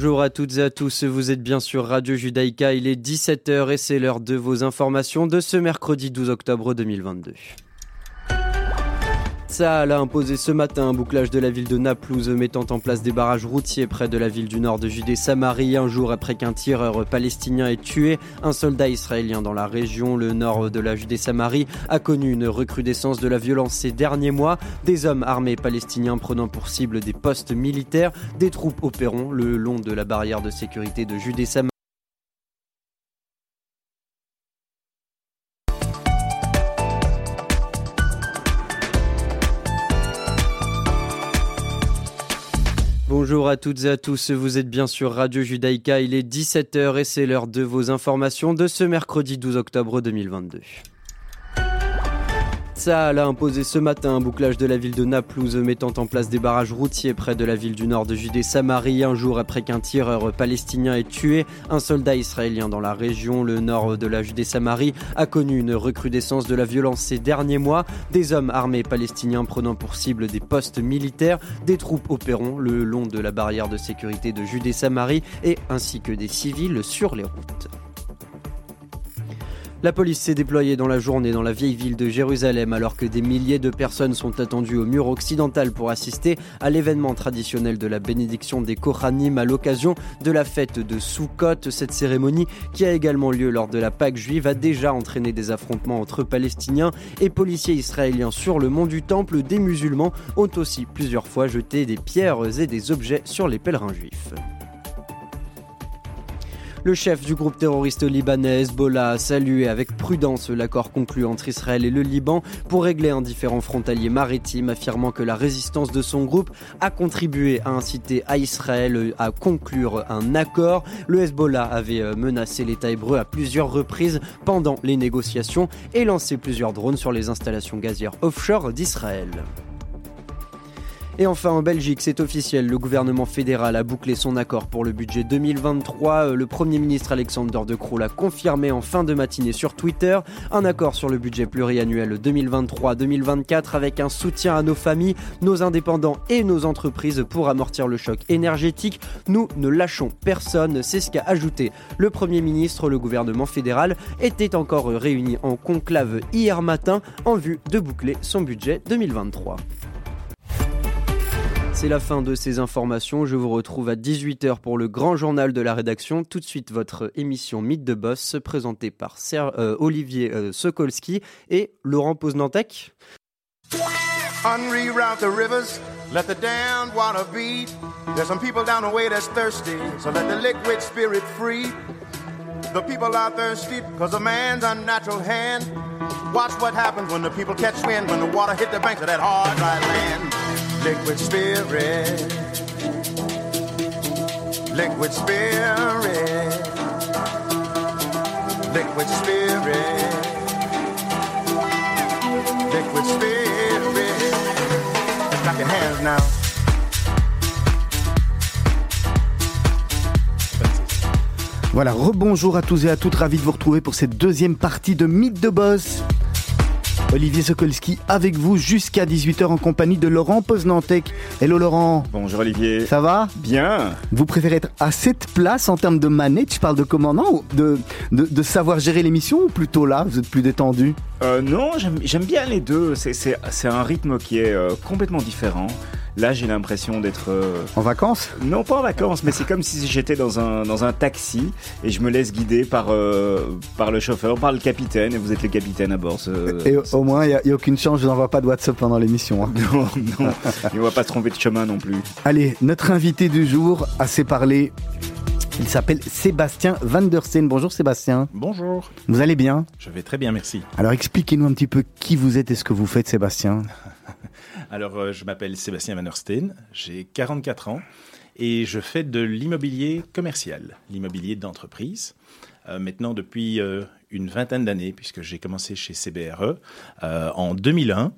Bonjour à toutes et à tous, vous êtes bien sur Radio Judaïka, il est 17h et c'est l'heure de vos informations de ce mercredi 12 octobre 2022. Tsahal a imposé ce matin un bouclage de la ville de Naplouse mettant en place des barrages routiers près de la ville du nord de Judée-Samarie un jour après qu'un tireur palestinien ait tué un soldat israélien dans la région. Le nord de la Judée-Samarie a connu une recrudescence de la violence ces derniers mois. Des hommes armés palestiniens prenant pour cible des postes militaires, des troupes opérant le long de la barrière de sécurité de Judée-Samarie. Bonjour à toutes et à tous, vous êtes bien sur Radio Judaïka, il est 17h et c'est l'heure de vos informations de ce mercredi 12 octobre 2022. Tsahal a imposé ce matin un bouclage de la ville de Naplouse mettant en place des barrages routiers près de la ville du nord de Judée-Samarie un jour après qu'un tireur palestinien ait tué un soldat israélien dans la région. Le nord de la Judée-Samarie a connu une recrudescence de la violence ces derniers mois. Des hommes armés palestiniens prenant pour cible des postes militaires, des troupes opérant le long de la barrière de sécurité de Judée-Samarie et ainsi que des civils sur les routes. La police s'est déployée dans la journée dans la vieille ville de Jérusalem alors que des milliers de personnes sont attendues au mur occidental pour assister à l'événement traditionnel de la bénédiction des Kohanim à l'occasion de la fête de Sukkot. Cette cérémonie, qui a également lieu lors de la Pâque juive, a déjà entraîné des affrontements entre Palestiniens et policiers israéliens sur le mont du Temple. Des musulmans ont aussi plusieurs fois jeté des pierres et des objets sur les pèlerins juifs. Le chef du groupe terroriste libanais Hezbollah a salué avec prudence l'accord conclu entre Israël et le Liban pour régler un différent frontalier maritime, affirmant que la résistance de son groupe a contribué à inciter à Israël à conclure un accord. Le Hezbollah avait menacé l'État hébreu à plusieurs reprises pendant les négociations et lancé plusieurs drones sur les installations gazières offshore d'Israël. Et enfin en Belgique, c'est officiel, le gouvernement fédéral a bouclé son accord pour le budget 2023. Le Premier ministre Alexander De Croo l'a confirmé en fin de matinée sur Twitter. Un accord sur le budget pluriannuel 2023-2024 avec un soutien à nos familles, nos indépendants et nos entreprises pour amortir le choc énergétique. Nous ne lâchons personne, c'est ce qu'a ajouté le Premier ministre. Le gouvernement fédéral était encore réuni en conclave hier matin en vue de boucler son budget 2023. C'est la fin de ces informations. Je vous retrouve à 18h pour le grand journal de la rédaction. Tout de suite, votre émission Mythe de Boss, présentée par Ser euh, Olivier euh, Sokolski et Laurent Poznantek. Unreroute the rivers, let the damned water beat. There's some people down the way that's thirsty, so let the liquid spirit free. The people are thirsty because of man's unnatural hand. Watch what happens when the people catch wind, when the water hit the banks of that hard, dry land. Liquid spirit. Liquid spirit. Liquid spirit. Liquid spirit. Clap your hands now. Voilà, rebonjour à tous et à toutes, ravi de vous retrouver pour cette deuxième partie de Mythe de Boss. Olivier Sokolski avec vous jusqu'à 18h en compagnie de Laurent Poznantek. Hello Laurent. Bonjour Olivier. Ça va? Bien. Vous préférez être à cette place en termes de manette, je parle de commandant, ou de, de, de savoir gérer l'émission ou plutôt là, vous êtes plus détendu? Euh, Non, j'aime bien les deux. C'est un rythme qui est euh, complètement différent. Là, j'ai l'impression d'être... Euh... En vacances Non, pas en vacances, mais c'est comme si j'étais dans un, dans un taxi et je me laisse guider par, euh, par le chauffeur, par le capitaine, et vous êtes le capitaine à bord. Ce, et ce... au moins, il n'y a, a, aucune chance, je n'envoie pas de WhatsApp pendant l'émission. Hein. Non, non, il ne va pas se tromper de chemin non plus. Allez, notre invité du jour a assez parlé il s'appelle Sébastien Van der Steen. Bonjour Sébastien. Bonjour. Vous allez bien? Je vais très bien, merci. Alors expliquez-nous un petit peu qui vous êtes et ce que vous faites Sébastien. Alors euh, je m'appelle Sébastien Van der Steen, j'ai 44 ans et je fais de l'immobilier commercial, l'immobilier d'entreprise. Euh, maintenant depuis euh, une vingtaine d'années puisque j'ai commencé chez CBRE en 2001.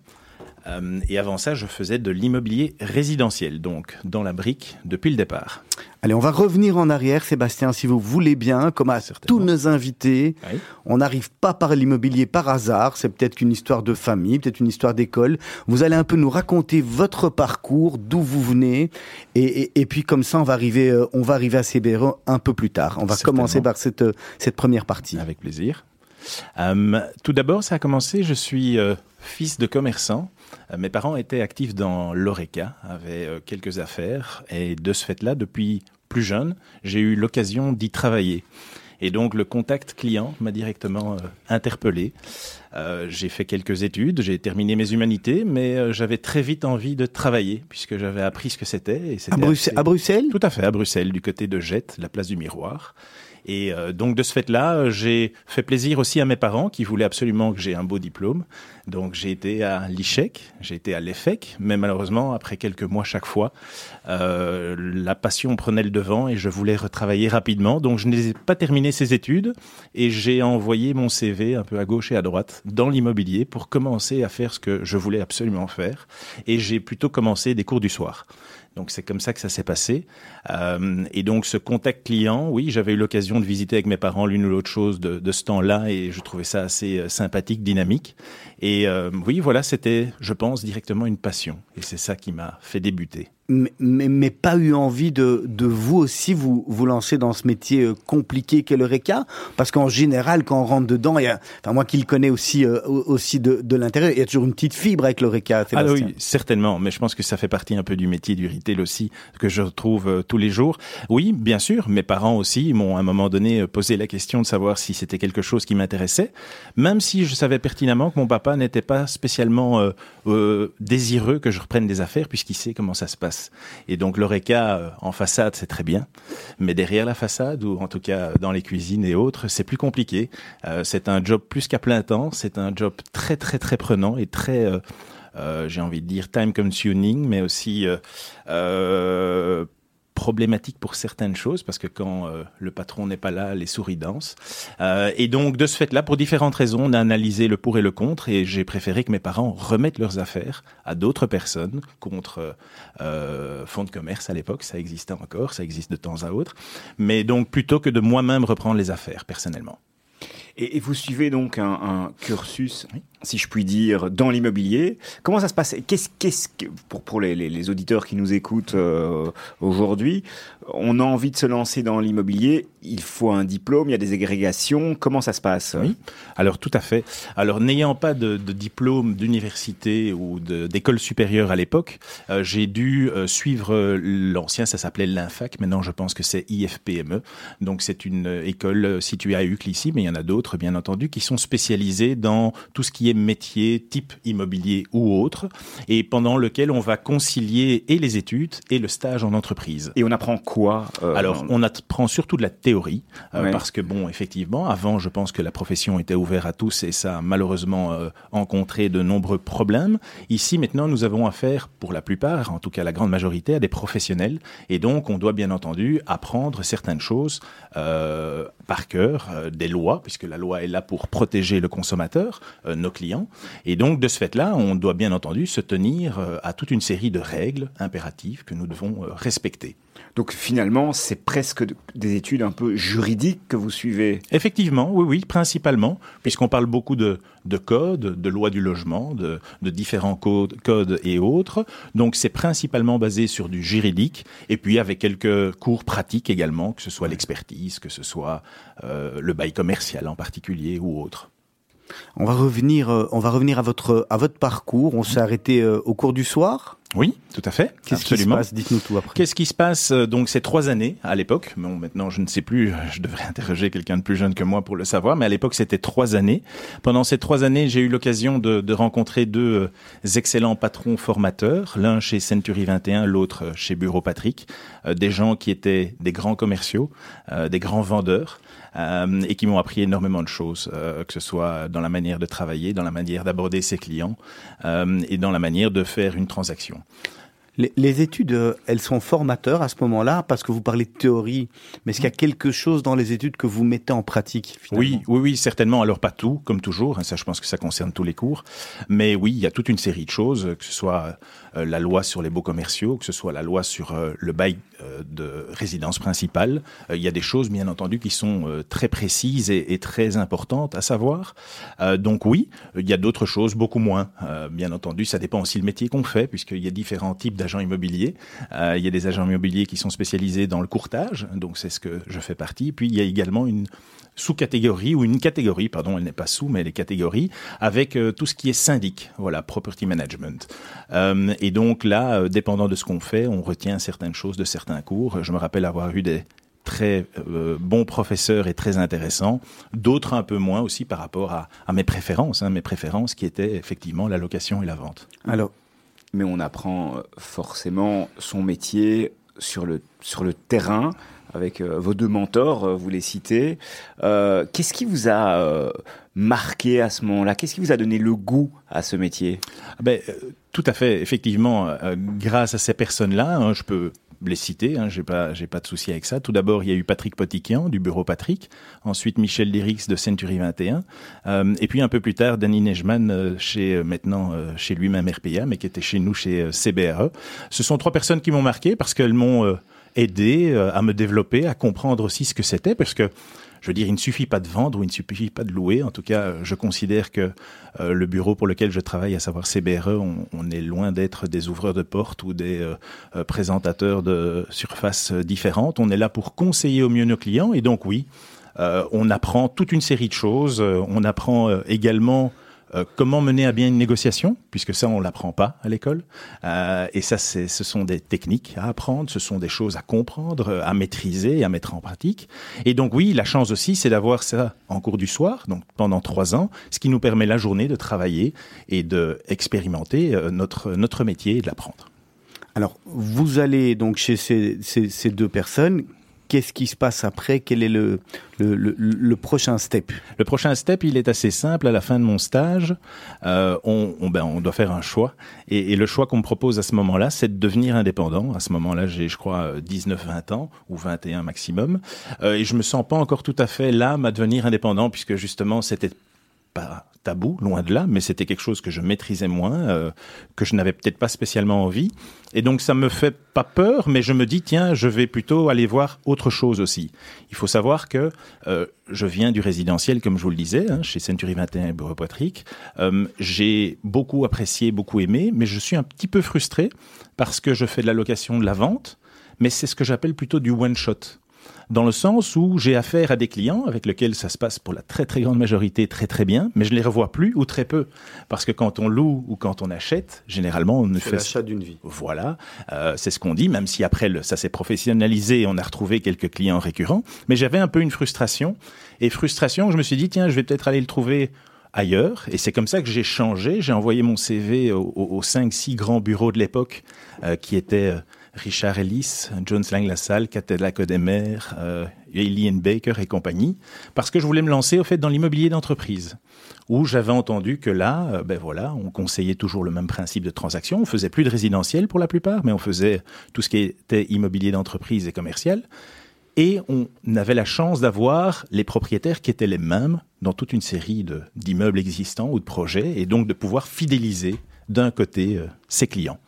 Euh, et avant ça, je faisais de l'immobilier résidentiel, donc dans la brique depuis le départ. Allez, on va revenir en arrière, Sébastien, si vous voulez bien, comme à tous nos invités. On n'arrive pas par l'immobilier par hasard, c'est peut-être qu'une histoire de famille, peut-être une histoire d'école. Vous allez un peu nous raconter votre parcours, d'où vous venez, et, puis comme ça, on va arriver, euh, on va arriver à Cébéro un peu plus tard. On va commencer par cette, euh, cette première partie. Avec plaisir. Euh, tout d'abord, ça a commencé, je suis fils de commerçant. Euh, mes parents étaient actifs dans l'ORECA, avaient euh, quelques affaires, et de ce fait-là, depuis plus jeune, j'ai eu l'occasion d'y travailler. Et donc le contact client m'a directement euh, interpellé. j'ai fait quelques études, j'ai terminé mes humanités, mais j'avais très vite envie de travailler puisque j'avais appris ce que c'était. À, à, Bruxelles? Tout à fait, à Bruxelles, du côté de Jette, la place du Miroir. Et euh, donc de ce fait-là, j'ai fait plaisir aussi à mes parents qui voulaient absolument que j'ai un beau diplôme. Donc j'ai été à l'ICHEC, j'ai été à l'EFEC, mais malheureusement, après quelques mois chaque fois, euh, la passion prenait le devant et je voulais retravailler rapidement. Donc je n'ai pas terminé ces études et j'ai envoyé mon CV un peu à gauche et à droite dans l'immobilier pour commencer à faire ce que je voulais absolument faire. Et j'ai plutôt commencé des cours du soir. Donc c'est comme ça que ça s'est passé. Euh, et donc ce contact client, oui, j'avais eu l'occasion de visiter avec mes parents l'une ou l'autre chose de, de ce temps-là et je trouvais ça assez euh, sympathique, dynamique. Et euh, oui, voilà, c'était, je pense, directement une passion. Et c'est ça qui m'a fait débuter mais, mais, pas eu envie de, de vous aussi vous, vous lancer dans ce métier compliqué qu'est le RECA Parce qu'en général, quand on rentre dedans, il y a, enfin moi qui le connais aussi, euh, aussi de, de l'intérieur, il y a toujours une petite fibre avec le RECA. Ah oui, certainement, mais je pense que ça fait partie un peu du métier du retail aussi, que je retrouve tous les jours. Oui, bien sûr, mes parents aussi m'ont à un moment donné posé la question de savoir si c'était quelque chose qui m'intéressait, même si je savais pertinemment que mon papa n'était pas spécialement désireux que je reprenne des affaires, puisqu'il sait comment ça se passe. Et donc l'oreca euh, en façade, c'est très bien, mais derrière la façade, ou en tout cas dans les cuisines et autres, c'est plus compliqué. Euh, c'est un job plus qu'à plein temps, c'est un job très très très prenant et très... Euh, j'ai envie de dire time consuming, mais aussi problématique pour certaines choses parce que quand euh, le patron n'est pas là, les souris dansent. Euh, et donc de ce fait-là, pour différentes raisons, on a analysé le pour et le contre et j'ai préféré que mes parents remettent leurs affaires à d'autres personnes contre euh, fonds de commerce à l'époque, ça existait encore, ça existe de temps à autre, mais donc plutôt que de moi-même reprendre les affaires personnellement. Et, vous suivez donc un, cursus, si je puis dire, dans l'immobilier. Comment ça se passe? Qu'est-ce, qu'est-ce que, pour, pour les, les, auditeurs qui nous écoutent euh, aujourd'hui, on a envie de se lancer dans l'immobilier, il faut un diplôme, il y a des agrégations. Comment ça se passe? Oui, alors tout à fait. Alors n'ayant pas de, diplôme d'université ou d'école supérieure à l'époque, euh, j'ai dû euh, suivre l'ancien, ça s'appelait l'INFAC, maintenant je pense que c'est IFPME. Donc c'est une école située à Uccle ici, mais il y en a d'autres bien entendu, qui sont spécialisés dans tout ce qui est métier, type immobilier ou autre, et pendant lequel on va concilier et les études et le stage en entreprise. Et on apprend quoi euh, Alors, on apprend surtout de la théorie, euh, parce que bon, effectivement, avant, je pense que la profession était ouverte à tous et ça a malheureusement euh, rencontré de nombreux problèmes. Ici, maintenant, nous avons affaire, pour la plupart, en tout cas la grande majorité, à des professionnels, et donc on doit bien entendu apprendre certaines choses par cœur, des lois, puisque la loi est là pour protéger le consommateur, euh, nos clients. Et donc, de ce fait-là, on doit bien entendu se tenir euh, à toute une série de règles impératives que nous devons euh, respecter. Donc finalement, c'est presque des études un peu juridiques que vous suivez. Effectivement, oui, oui, principalement, puisqu'on parle beaucoup de, de codes, de lois du logement, de, de différents codes, codes et autres. Donc c'est principalement basé sur du juridique, et puis avec quelques cours pratiques également, que ce soit l'expertise, que ce soit euh, le bail commercial en particulier ou autre. On va revenir, euh, on va revenir à votre à votre parcours. On s'est arrêté euh, au cours du soir. Oui, tout à fait. Qu'est-ce qui se passe? Dites-nous tout après. Qu'est-ce qui se passe euh, donc ces trois années à l'époque? Bon, maintenant je ne sais plus. Je devrais interroger quelqu'un de plus jeune que moi pour le savoir. Mais à l'époque c'était trois années. Pendant ces trois années, j'ai eu l'occasion de, de, rencontrer deux excellents patrons formateurs. L'un chez Century 21, l'autre chez Bureau Patrick. des gens qui étaient des grands commerciaux, des grands vendeurs. Euh, et qui m'ont appris énormément de choses, euh, que ce soit dans la manière de travailler, dans la manière d'aborder ses clients euh, et dans la manière de faire une transaction. Les, études, euh, elles sont formateurs à ce moment-là parce que vous parlez de théorie, mais est-ce qu'il y a quelque chose dans les études que vous mettez en pratique Oui, oui, oui, certainement. Alors pas tout, comme toujours. Hein, ça, je pense que ça concerne tous les cours. Mais oui, il y a toute une série de choses, que ce soit euh, la loi sur les baux commerciaux, que ce soit la loi sur euh, le bail de résidence principale. il y a des choses, bien entendu, qui sont très précises et, et, très importantes à savoir. donc oui, il y a d'autres choses, beaucoup moins. bien entendu, ça dépend aussi le métier qu'on fait, puisqu'il y a différents types d'agents immobiliers. Euh, il y a des agents immobiliers qui sont spécialisés dans le courtage, donc c'est ce que je fais partie. Puis il y a également une sous-catégorie ou une catégorie, pardon, elle n'est pas sous, mais les catégories avec euh, tout ce qui est syndic, voilà, property management. Euh, et donc là, dépendant de ce qu'on fait, on retient certaines choses de certains cours. Je me rappelle avoir eu des très bons professeurs et très intéressants, d'autres un peu moins aussi par rapport à, mes préférences, hein, mes préférences qui étaient effectivement la location et la vente. Alors, mais on apprend euh, forcément son métier sur le, sur le terrain avec euh, vos deux mentors, euh, vous les citez. Qu'est-ce qui vous a marqué à ce moment-là? Qu'est-ce qui vous a donné le goût à ce métier? Ah ben, Tout à fait, effectivement, grâce à ces personnes-là, hein, je peux les citer, hein, j'ai pas, j'ai pas de souci avec ça. Tout d'abord, il y a eu Patrick Potiquian du bureau Patrick, ensuite Michel Dirix de Century 21, euh, et puis un peu plus tard Danny Nejman euh, chez euh, maintenant chez lui-même RPA, mais qui était chez nous chez CBRE. Ce sont trois personnes qui m'ont marqué parce qu'elles m'ont aidé à me développer, à comprendre aussi ce que c'était, parce que je veux dire, il ne suffit pas de vendre ou il ne suffit pas de louer. En tout cas, je considère que euh, le bureau pour lequel je travaille, à savoir CBRE, on, est loin d'être des ouvreurs de portes ou des euh, euh, présentateurs de surfaces différentes. On est là pour conseiller au mieux nos clients. Et donc, oui, on apprend toute une série de choses. on apprend également euh, comment mener à bien une négociation, puisque ça, on l'apprend pas à l'école. Euh, et ça, ce sont des techniques à apprendre, ce sont des choses à comprendre, à maîtriser à mettre en pratique. Et donc, oui, la chance aussi, c'est d'avoir ça en cours du soir, donc pendant trois ans, ce qui nous permet la journée de travailler et d'expérimenter euh, notre, notre métier et de l'apprendre. Alors, vous allez donc chez ces, ces deux personnes qu'est-ce qui se passe après Quel est le, le, prochain step? Le prochain step, il est assez simple. À la fin de mon stage, euh, on, ben, on doit faire un choix. Et, le choix qu'on me propose à ce moment-là, c'est de devenir indépendant. À ce moment-là, j'ai, je crois, 19-20 ans, ou 21 maximum. Euh, et je me sens pas encore tout à fait là à devenir indépendant, puisque justement, c'était pas tabou, loin de là, mais c'était quelque chose que je maîtrisais moins, euh, que je n'avais peut-être pas spécialement envie. Et donc ça me fait pas peur, mais je me dis tiens, je vais plutôt aller voir autre chose aussi. Il faut savoir que euh, je viens du résidentiel, comme je vous le disais, hein, chez Century 21 et Bureau Patrick. Euh, j'ai beaucoup apprécié, beaucoup aimé, mais je suis un petit peu frustré parce que je fais de la location, de la vente, mais c'est ce que j'appelle plutôt du one shot dans le sens où j'ai affaire à des clients avec lesquels ça se passe pour la très très grande majorité très très bien, mais je les revois plus ou très peu. Parce que quand on loue ou quand on achète, généralement on ne fait... l'achat d'une vie. Voilà, euh, c'est ce qu'on dit, même si après ça s'est professionnalisé on a retrouvé quelques clients récurrents. Mais j'avais un peu une frustration. Et frustration, je me suis dit, tiens, je vais peut-être aller le trouver ailleurs. Et c'est comme ça que j'ai changé. J'ai envoyé mon CV aux, cinq, six grands bureaux de l'époque euh, qui étaient... Euh, Richard Ellis, Jones Lang LaSalle, Catella Codemer, euh, Baker et compagnie, parce que je voulais me lancer au fait dans l'immobilier d'entreprise, où j'avais entendu que là, euh, ben voilà, on conseillait toujours le même principe de transaction. On faisait plus de résidentiel pour la plupart, mais on faisait tout ce qui était immobilier d'entreprise et commercial. Et on avait la chance d'avoir les propriétaires qui étaient les mêmes dans toute une série d'immeubles existants ou de projets, et donc de pouvoir fidéliser d'un côté euh, ses clients.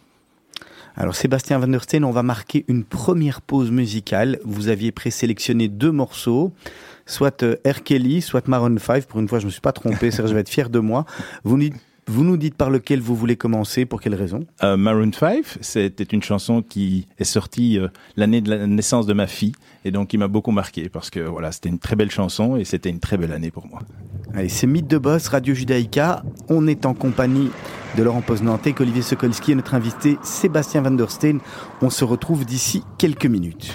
Alors Sébastien Van der Steen, on va marquer une première pause musicale. Vous aviez présélectionné deux morceaux, soit euh, R. Kelly, soit Maroon 5. Pour une fois, je ne me suis pas trompé, Serge, je vais être fier de moi. Vous vous nous dites par lequel vous voulez commencer, pour quelle raison? Euh, Maroon 5, c'était une chanson qui est sortie euh, l'année de la naissance de ma fille, et donc qui m'a beaucoup marqué, parce que voilà, c'était une très belle chanson, et c'était une très belle année pour moi. Allez, c'est Mythe de Boss, Radio Judaïka. On est en compagnie de Laurent Poznantek, Olivier Sokolski et notre invité Sébastien Van der Steen. On se retrouve d'ici quelques minutes.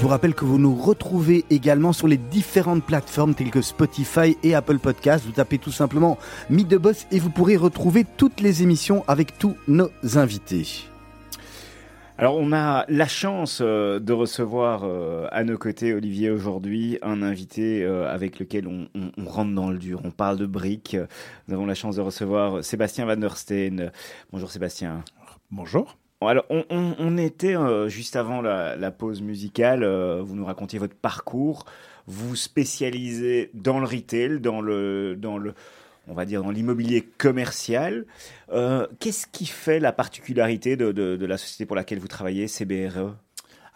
Je vous rappelle que vous nous retrouvez également sur les différentes plateformes telles que Spotify et Apple Podcasts. Vous tapez tout simplement Mythe de Boss et vous pourrez retrouver toutes les émissions avec tous nos invités. Alors, on a la chance euh, de recevoir euh, à nos côtés, Olivier, aujourd'hui, un invité euh, avec lequel on, on- on rentre dans le dur. On parle de briques. Nous avons la chance de recevoir Sébastien Van der Steen. Bonjour Sébastien. Bonjour. Alors, on, était euh, juste avant la, pause musicale. euh, vous nous racontiez votre parcours. Vous spécialisez dans le retail, dans le, dans le, on va dire dans l'immobilier commercial. Euh, Qu'est-ce qui fait la particularité de- de la société pour laquelle vous travaillez, CBRE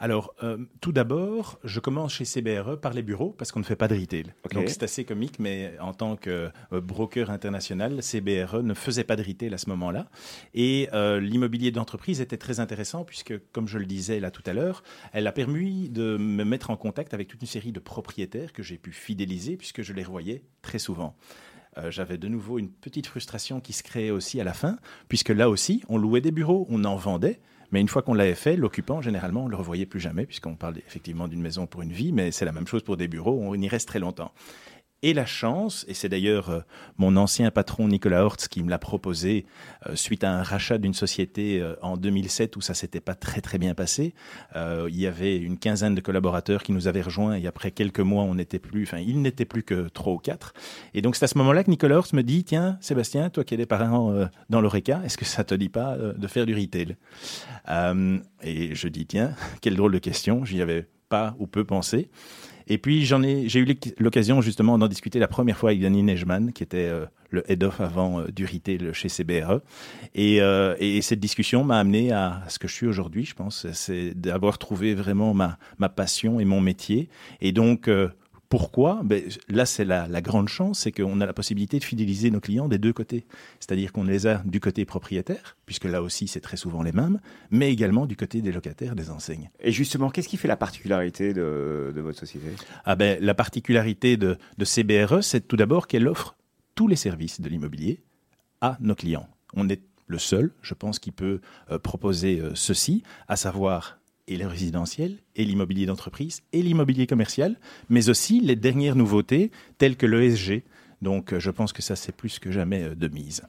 Alors, euh, tout d'abord, je commence chez CBRE par les bureaux parce qu'on ne fait pas de retail. Donc, c'est assez comique, mais en tant que euh, broker international, CBRE ne faisait pas de retail à ce moment-là. Et euh, l'immobilier d'entreprise était très intéressant puisque, comme je le disais là tout à l'heure, elle a permis de me mettre en contact avec toute une série de propriétaires que j'ai pu fidéliser puisque je les revoyais très souvent. Euh, J'avais de nouveau une petite frustration qui se créait aussi à la fin, puisque là aussi, on louait des bureaux, on en vendait, mais une fois qu'on l'avait fait, l'occupant, généralement, on ne le revoyait plus jamais, puisqu'on parle effectivement d'une maison pour une vie, mais c'est la même chose pour des bureaux, on y reste très longtemps. Et la chance, et c'est d'ailleurs euh, mon ancien patron Nicolas Hortz qui me l'a proposé euh, suite à un rachat d'une société euh, en 2007 où ça s'était pas très très bien passé. Il y avait une quinzaine de collaborateurs qui nous avaient rejoints et après quelques mois, on n'était plus, enfin, il n'était plus que trois ou quatre. Et donc c'est à ce moment-là que Nicolas Hortz me dit tiens Sébastien, toi qui as des parents dans l'ORECA, est-ce que ça te dit pas de faire du retail? Et je dis tiens, quelle drôle de question, j'y avais pas ou peu pensé. Et puis j'en ai, j'ai eu l'oc- l'occasion justement d'en discuter la première fois avec Danny Nejman, qui était euh, le head of avant euh, chez CBRE. Et, euh, et cette discussion m'a amené à ce que je suis aujourd'hui, je pense, c'est d'avoir trouvé vraiment ma, ma passion et mon métier. Et donc euh, pourquoi ben, Là, c'est la, la grande chance, c'est qu'on a la possibilité de fidéliser nos clients des deux côtés. C'est-à-dire qu'on les a du côté propriétaire, puisque là aussi c'est très souvent les mêmes, mais également du côté des locataires, des enseignes. Et justement, qu'est-ce qui fait la particularité de, de votre société? Ah ben, la particularité de, de CBRE, c'est tout d'abord qu'elle offre tous les services de l'immobilier à nos clients. On est le seul, je pense, qui peut euh, proposer euh, ceci, à savoir et le résidentiel, et l'immobilier d'entreprise, et l'immobilier commercial, mais aussi les dernières nouveautés telles que l'ESG. Donc euh, je pense que ça, c'est plus que jamais euh, de mise.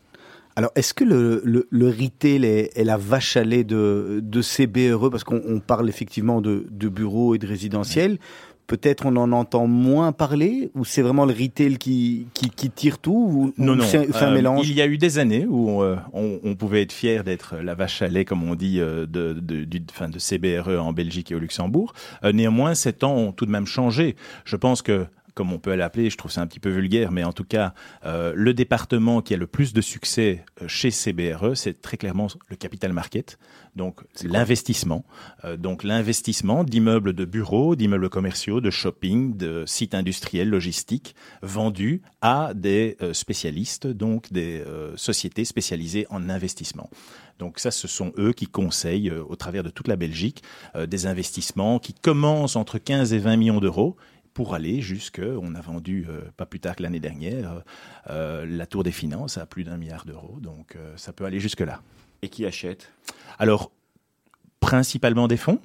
Alors, est-ce que le, le, le retail est, est la vache à lait de, de CBRE Parce qu'on on parle effectivement de, de bureaux et de résidentiels. Peut-être on en entend moins parler Ou c'est vraiment le retail qui, qui, qui tire tout ou, Non, non. C'est un Euh, mélange? Il y a eu des années où euh, on, on pouvait être fier d'être la vache à lait, comme on dit, euh, de, de, du, enfin, de CBRE en Belgique et au Luxembourg. Néanmoins, ces temps ont tout de même changé. Je pense que comme on peut l'appeler, je trouve ça un petit peu vulgaire, mais en tout cas, euh, le département qui a le plus de succès euh, chez CBRE, c'est très clairement le capital market, donc l'investissement. Euh, donc l'investissement d'immeubles de bureaux, d'immeubles commerciaux, de shopping, de sites industriels, logistiques, vendus à des spécialistes, donc des sociétés spécialisées en investissement. Donc ça, ce sont eux qui conseillent, euh, au travers de toute la Belgique, euh, des investissements qui commencent entre 15 et 20 millions d'euros pour aller jusque, on a vendu euh, pas plus tard que l'année dernière, euh, la Tour des Finances à plus d'un milliard d'euros, donc euh, ça peut aller jusque-là. Et qui achète? Alors, principalement des fonds,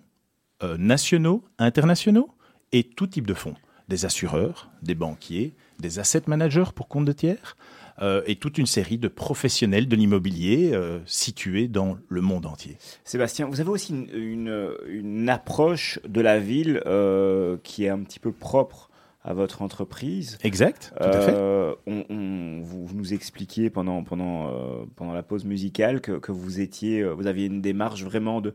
euh, nationaux, internationaux, et tout type de fonds. Des assureurs, des banquiers, des asset managers pour compte de tiers, euh, et toute une série de professionnels de l'immobilier euh, situés dans le monde entier. Sébastien, vous avez aussi une, une, une approche de la ville euh, qui est un petit peu propre à votre entreprise. Exact, tout à fait. Euh, on, on- vous, vous nous expliquiez pendant, pendant, euh, pendant la pause musicale que, que vous étiez, vous aviez une démarche vraiment de,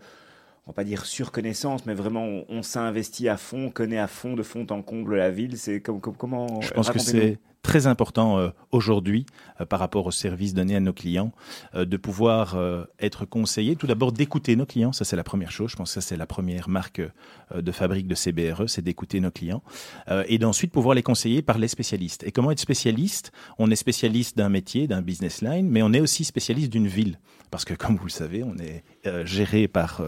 on va pas dire surconnaissance, mais vraiment on, on s'est investi à fond, on connaît à fond, de fond en comble la ville. C'est comme, comme- comment Je pense que c'est très important euh, aujourd'hui euh, par rapport aux services donnés à nos clients euh, de pouvoir être conseillé. Tout d'abord d'écouter nos clients, ça c'est la première chose. Je pense que c'est la première marque de fabrique de CBRE, c'est d'écouter nos clients et d'ensuite pouvoir les conseiller par les spécialistes. Et comment être spécialiste? On est spécialiste d'un métier, d'un business line, mais on est aussi spécialiste d'une ville parce que comme vous le savez, on est géré par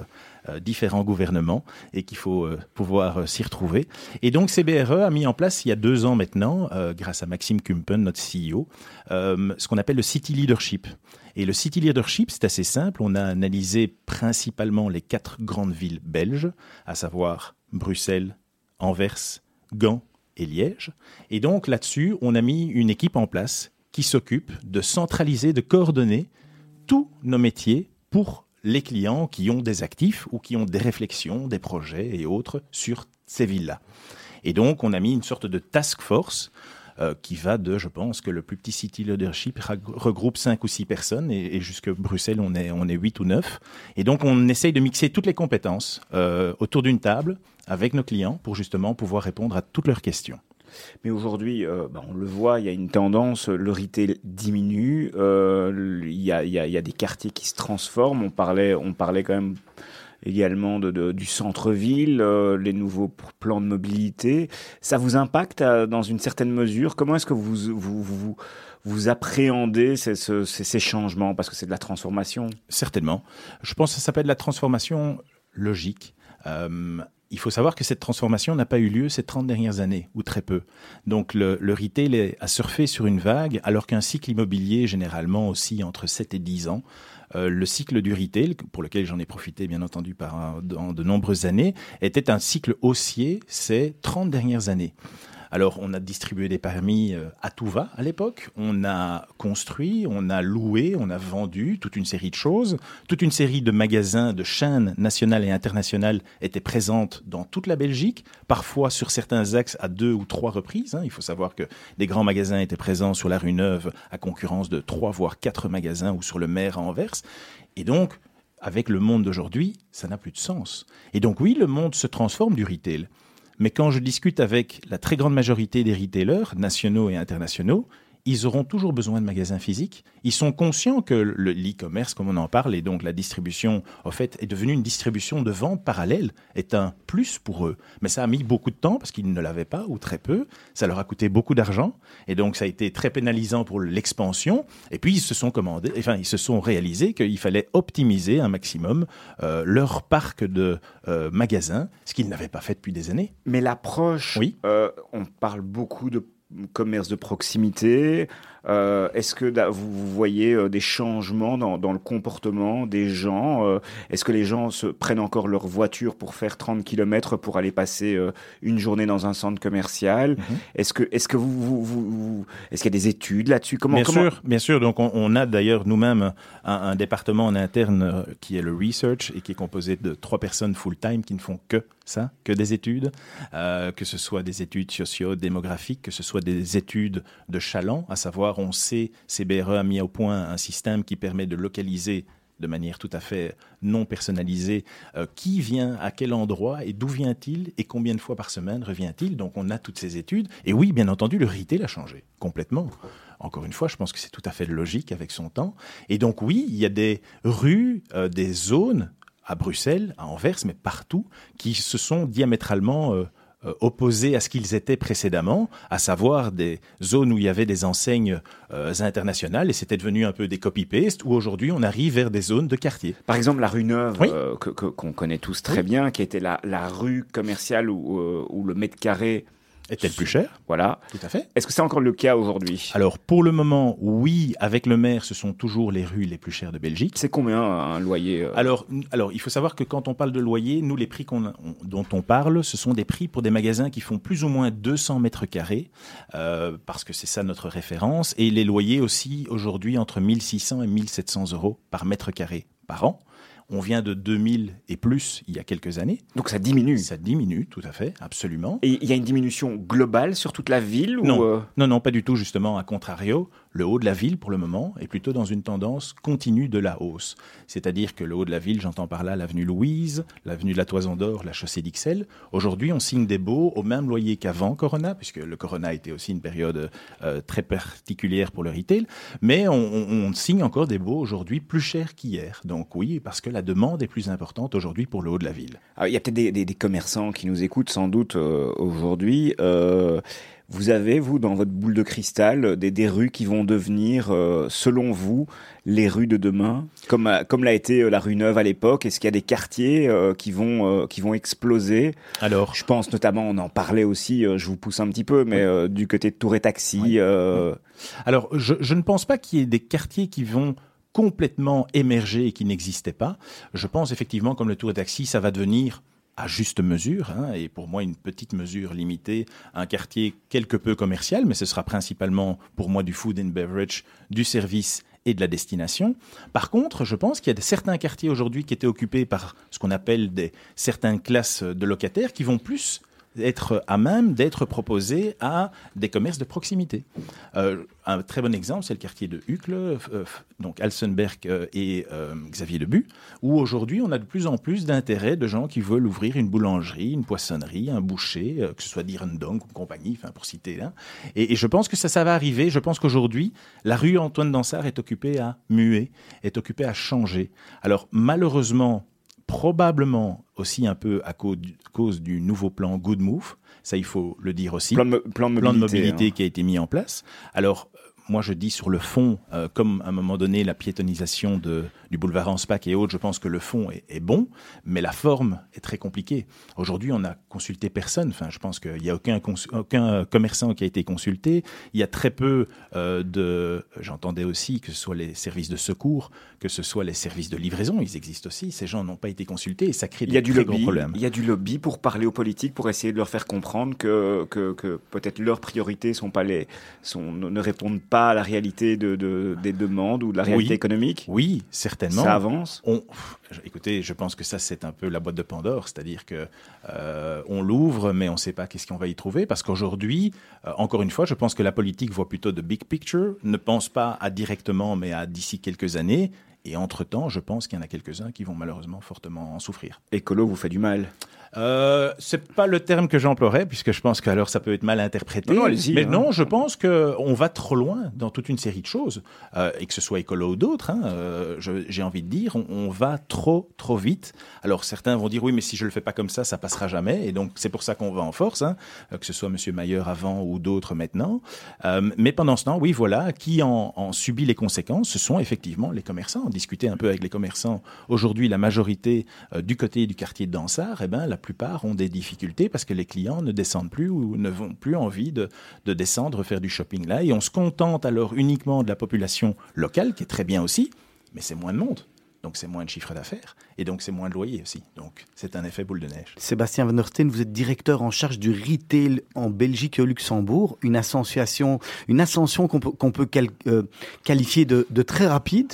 différents gouvernements et qu'il faut euh, pouvoir euh, s'y retrouver. Et donc CBRE a mis en place il y a deux ans maintenant, euh, grâce à Maxime Kumpen, notre CEO, euh, ce qu'on appelle le City Leadership. Et le City Leadership, c'est assez simple. On a analysé principalement les quatre grandes villes belges, à savoir Bruxelles, Anvers, Gand et Liège. Et donc là-dessus, on a mis une équipe en place qui s'occupe de centraliser, de coordonner tous nos métiers pour les clients qui ont des actifs ou qui ont des réflexions, des projets et autres sur ces villes-là. Et donc, on a mis une sorte de task force euh, qui va de, je pense, que le plus petit City Leadership regroupe cinq ou six personnes et, jusque Bruxelles, on est, on est huit ou neuf. Et donc, on essaye de mixer toutes les compétences euh, autour d'une table avec nos clients pour justement pouvoir répondre à toutes leurs questions. Mais aujourd'hui, euh, bah, on le voit, il y a une tendance, le diminue, euh, il y, a, des quartiers qui se transforment. On parlait, on parlait quand même également du centre-ville, euh, les nouveaux plans de mobilité. Ça vous impacte dans une certaine mesure? Comment est-ce que vous, vous, appréhendez ces, ce- ces, ces changements? Parce que c'est de la transformation. Certainement. Je pense que ça s'appelle la transformation logique. Il faut savoir que cette transformation n'a pas eu lieu ces 30 dernières années, ou très peu. Donc le, le retail a surfé sur une vague, alors qu'un cycle immobilier, généralement aussi entre 7 et 10 ans, euh, le cycle du retail, pour lequel j'en ai profité bien entendu par dans de nombreuses années, était un cycle haussier ces 30 dernières années. Alors, on a distribué des permis euh, à tout va à l'époque. On a construit, on a loué, on a vendu toute une série de choses. Toute une série de magasins, de chaînes nationales et internationales étaient présentes dans toute la Belgique, parfois sur certains axes à deux ou trois reprises. hein. Il faut savoir que des grands magasins étaient présents sur la rue Neuve à concurrence de trois voire quatre magasins ou sur le Maire à Anvers. Et donc, avec le monde d'aujourd'hui, ça n'a plus de sens. Et donc oui, le monde se transforme du retail. Mais quand je discute avec la très grande majorité des retailers, nationaux et internationaux, ils auront toujours besoin de magasins physiques. Ils sont conscients que le- l'e-commerce, comme on en parle, et donc la distribution, en fait, est devenue une distribution de vente parallèle, est un plus pour eux. Mais ça a mis beaucoup de temps parce qu'ils ne l'avaient pas ou très peu. Ça leur a coûté beaucoup d'argent. Et donc, ça a été très pénalisant pour l'expansion. Et puis, ils se sont commandés, enfin, ils se sont réalisés qu'il fallait optimiser un maximum euh, leur parc de euh, magasins, ce qu'ils n'avaient pas fait depuis des années. Mais l'approche, Oui. euh, on parle beaucoup de commerce de proximité. Euh, Est-ce que vous, vous voyez euh, des changements dans, dans le comportement des gens Euh, Est-ce que les gens se prennent encore leur voiture pour faire 30 km pour aller passer une journée dans un centre commercial? Mhm. Est-ce que, est-ce que vous, vous, vous- vous- est-ce qu'il y a des études là-dessus? Comment, bien comment- sûr, bien sûr. Donc, on, on a d'ailleurs nous-mêmes un, un département en interne qui est le research et qui est composé de trois personnes full-time qui ne font que ça, que des études, euh, que ce soit des études socio-démographiques, que ce soit des études de chaland, à savoir, on sait, CBRE a mis au point un système qui permet de localiser de manière tout à fait non personnalisée, euh, qui vient à quel endroit et d'où vient-il et combien de fois par semaine revient-il. Donc on a toutes ces études. Et oui, bien entendu, le retail a changé complètement. Encore une fois, je pense que c'est tout à fait logique avec son temps. Et donc oui, il y a des rues, euh, des zones à Bruxelles, à Anvers, mais partout, qui se sont diamétralement euh, euh, opposés à ce qu'ils étaient précédemment, à savoir des zones où il y avait des enseignes euh, internationales et c'était devenu un peu des copy-paste, où aujourd'hui on arrive vers des zones de quartier. Par exemple, la rue Neuve, Oui. euh, qu'on connaît tous très Oui. bien, qui était la, la rue commerciale où, où le mètre carré, Est-elle plus cher voilà. Tout à fait. Est-ce que c'est encore le cas aujourd'hui? Alors pour le moment, oui, avec le maire, ce sont toujours les rues les plus chères de Belgique. C'est combien un loyer euh? Alors, alors, il faut savoir que quand on parle de loyer, nous, les prix on- dont on parle, ce sont des prix pour des magasins qui font plus ou moins 200 mètres carrés, euh, parce que c'est ça notre référence. Et les loyers aussi, aujourd'hui, entre 1600 et 1700 euros par mètre carré par an. On vient de 2000 et plus il y a quelques années. Donc ça diminue. Ça diminue, tout à fait, absolument. Et il y a une diminution globale sur toute la ville ou Non. euh, Non, non, pas du tout, justement, à contrario. Le haut de la ville, pour le moment, est plutôt dans une tendance continue de la hausse. C'est-à-dire que le haut de la ville, j'entends par là l'avenue Louise, l'avenue de la Toison d'Or, la chaussée d'Ixelles. Aujourd'hui, on signe des baux au même loyer qu'avant Corona, puisque le Corona était aussi une période euh, très particulière pour le retail. Mais on, signe encore des baux aujourd'hui plus chers qu'hier. Donc oui, parce que la demande est plus importante aujourd'hui pour le haut de la ville. Ah, Il y a peut-être des commerçants qui nous écoutent sans doute euh, aujourd'hui. Euh, vous avez, vous, dans votre boule de cristal, des, des rues qui vont devenir, euh, selon vous, les rues de demain, comme, comme l'a été euh, la rue Neuve à l'époque? Est-ce qu'il y a des quartiers euh, qui, vont, euh, qui vont exploser? Alors, Je pense notamment, on en parlait aussi, euh, je vous pousse un petit peu, mais euh, du côté de Tour et Taxi. Oui. euh, Alors, je, je ne pense pas qu'il y ait des quartiers qui vont complètement émerger et qui n'existaient pas. Je pense effectivement, comme le Tour et Taxi, ça va devenir à juste mesure, hein, et pour moi une petite mesure limitée, un quartier quelque peu commercial, mais ce sera principalement pour moi du food and beverage, du service et de la destination. Par contre, je pense qu'il y a certains quartiers aujourd'hui qui étaient occupés par ce qu'on appelle des certaines classes de locataires qui vont plus être à même d'être proposés à des commerces de proximité. Euh, un très bon exemple, c'est le quartier de Hucle, euh, euh, donc Alsenberg et euh, Xavier Debu, où aujourd'hui on a de plus en plus d'intérêt de gens qui veulent ouvrir une boulangerie, une poissonnerie, un boucher, que ce soit d'Irendong ou compagnie, pour citer et je pense que ça, ça va arriver. Je pense qu'aujourd'hui, la rue Antoine Dansard est occupée à muer, est occupée à changer. Alors malheureusement, probablement aussi un peu à cause du, nouveau plan Good Move, ça il faut le dire aussi plan, de, plan de plan de mobilité. mobilité hein. qui a été mis en place. Alors, moi, je dis sur le fond, euh, comme à un moment donné la piétonisation de, du boulevard Anspach et autres, je pense que le fond est, est bon, mais la forme est très compliquée. Aujourd'hui, on n'a consulté personne. Enfin, je pense qu'il n'y a aucun, commerçant qui a été consulté. Il y a très peu euh, de. J'entendais aussi que ce soit les services de secours, que ce soit les services de livraison, ils existent aussi. Ces gens n'ont pas été consultés et ça crée Il y a des du très gros problèmes. Il y a du lobby pour parler aux politiques, pour essayer de leur faire comprendre que, que, que peut-être leurs priorités sont pas les, sont, ne ne répondent pas à la réalité de, de- des demandes ou de la réalité Oui. économique. Oui, certainement. Ça avance? On, écoutez, je pense que ça c'est un peu la boîte de Pandore, c'est-à-dire que euh, on l'ouvre, mais on ne sait pas qu'est-ce qu'on va y trouver, parce qu'aujourd'hui, euh, encore une fois, je pense que la politique voit plutôt de big picture, ne pense pas à directement, mais à d'ici quelques années. Et entre-temps, je pense qu'il y en a quelques-uns qui vont malheureusement fortement en souffrir. Écolo vous fait du mal. Euh, c'est pas le terme que j'emploierais, puisque je pense que alors ça peut être mal interprété. Non, non, allez-y, mais hein. non, je pense que on va trop loin dans toute une série de choses, euh, et que ce soit écolo ou d'autres. hein, euh, J'ai envie de dire, on, on va trop, trop vite. Alors certains vont dire oui, mais si je le fais pas comme ça, ça passera jamais. Et donc c'est pour ça qu'on va en force, hein, euh, que ce soit Monsieur Mayer avant ou d'autres maintenant. Mais pendant ce temps, oui, voilà, qui en, en subit les conséquences, ce sont effectivement les commerçants. Discuter un peu avec les commerçants. Aujourd'hui, la majorité euh, du côté du quartier de Dansard, eh ben, la plupart ont des difficultés parce que les clients ne descendent plus ou ne vont plus envie de, de descendre faire du shopping là. Et on se contente alors uniquement de la population locale, qui est très bien aussi, mais c'est moins de monde. Donc c'est moins de chiffre d'affaires. Et donc c'est moins de loyer aussi. Donc c'est un effet boule de neige. Sébastien Van Orsten, vous êtes directeur en charge du retail en Belgique et au Luxembourg, une ascension, qu'on peut, euh, qualifier de très rapide.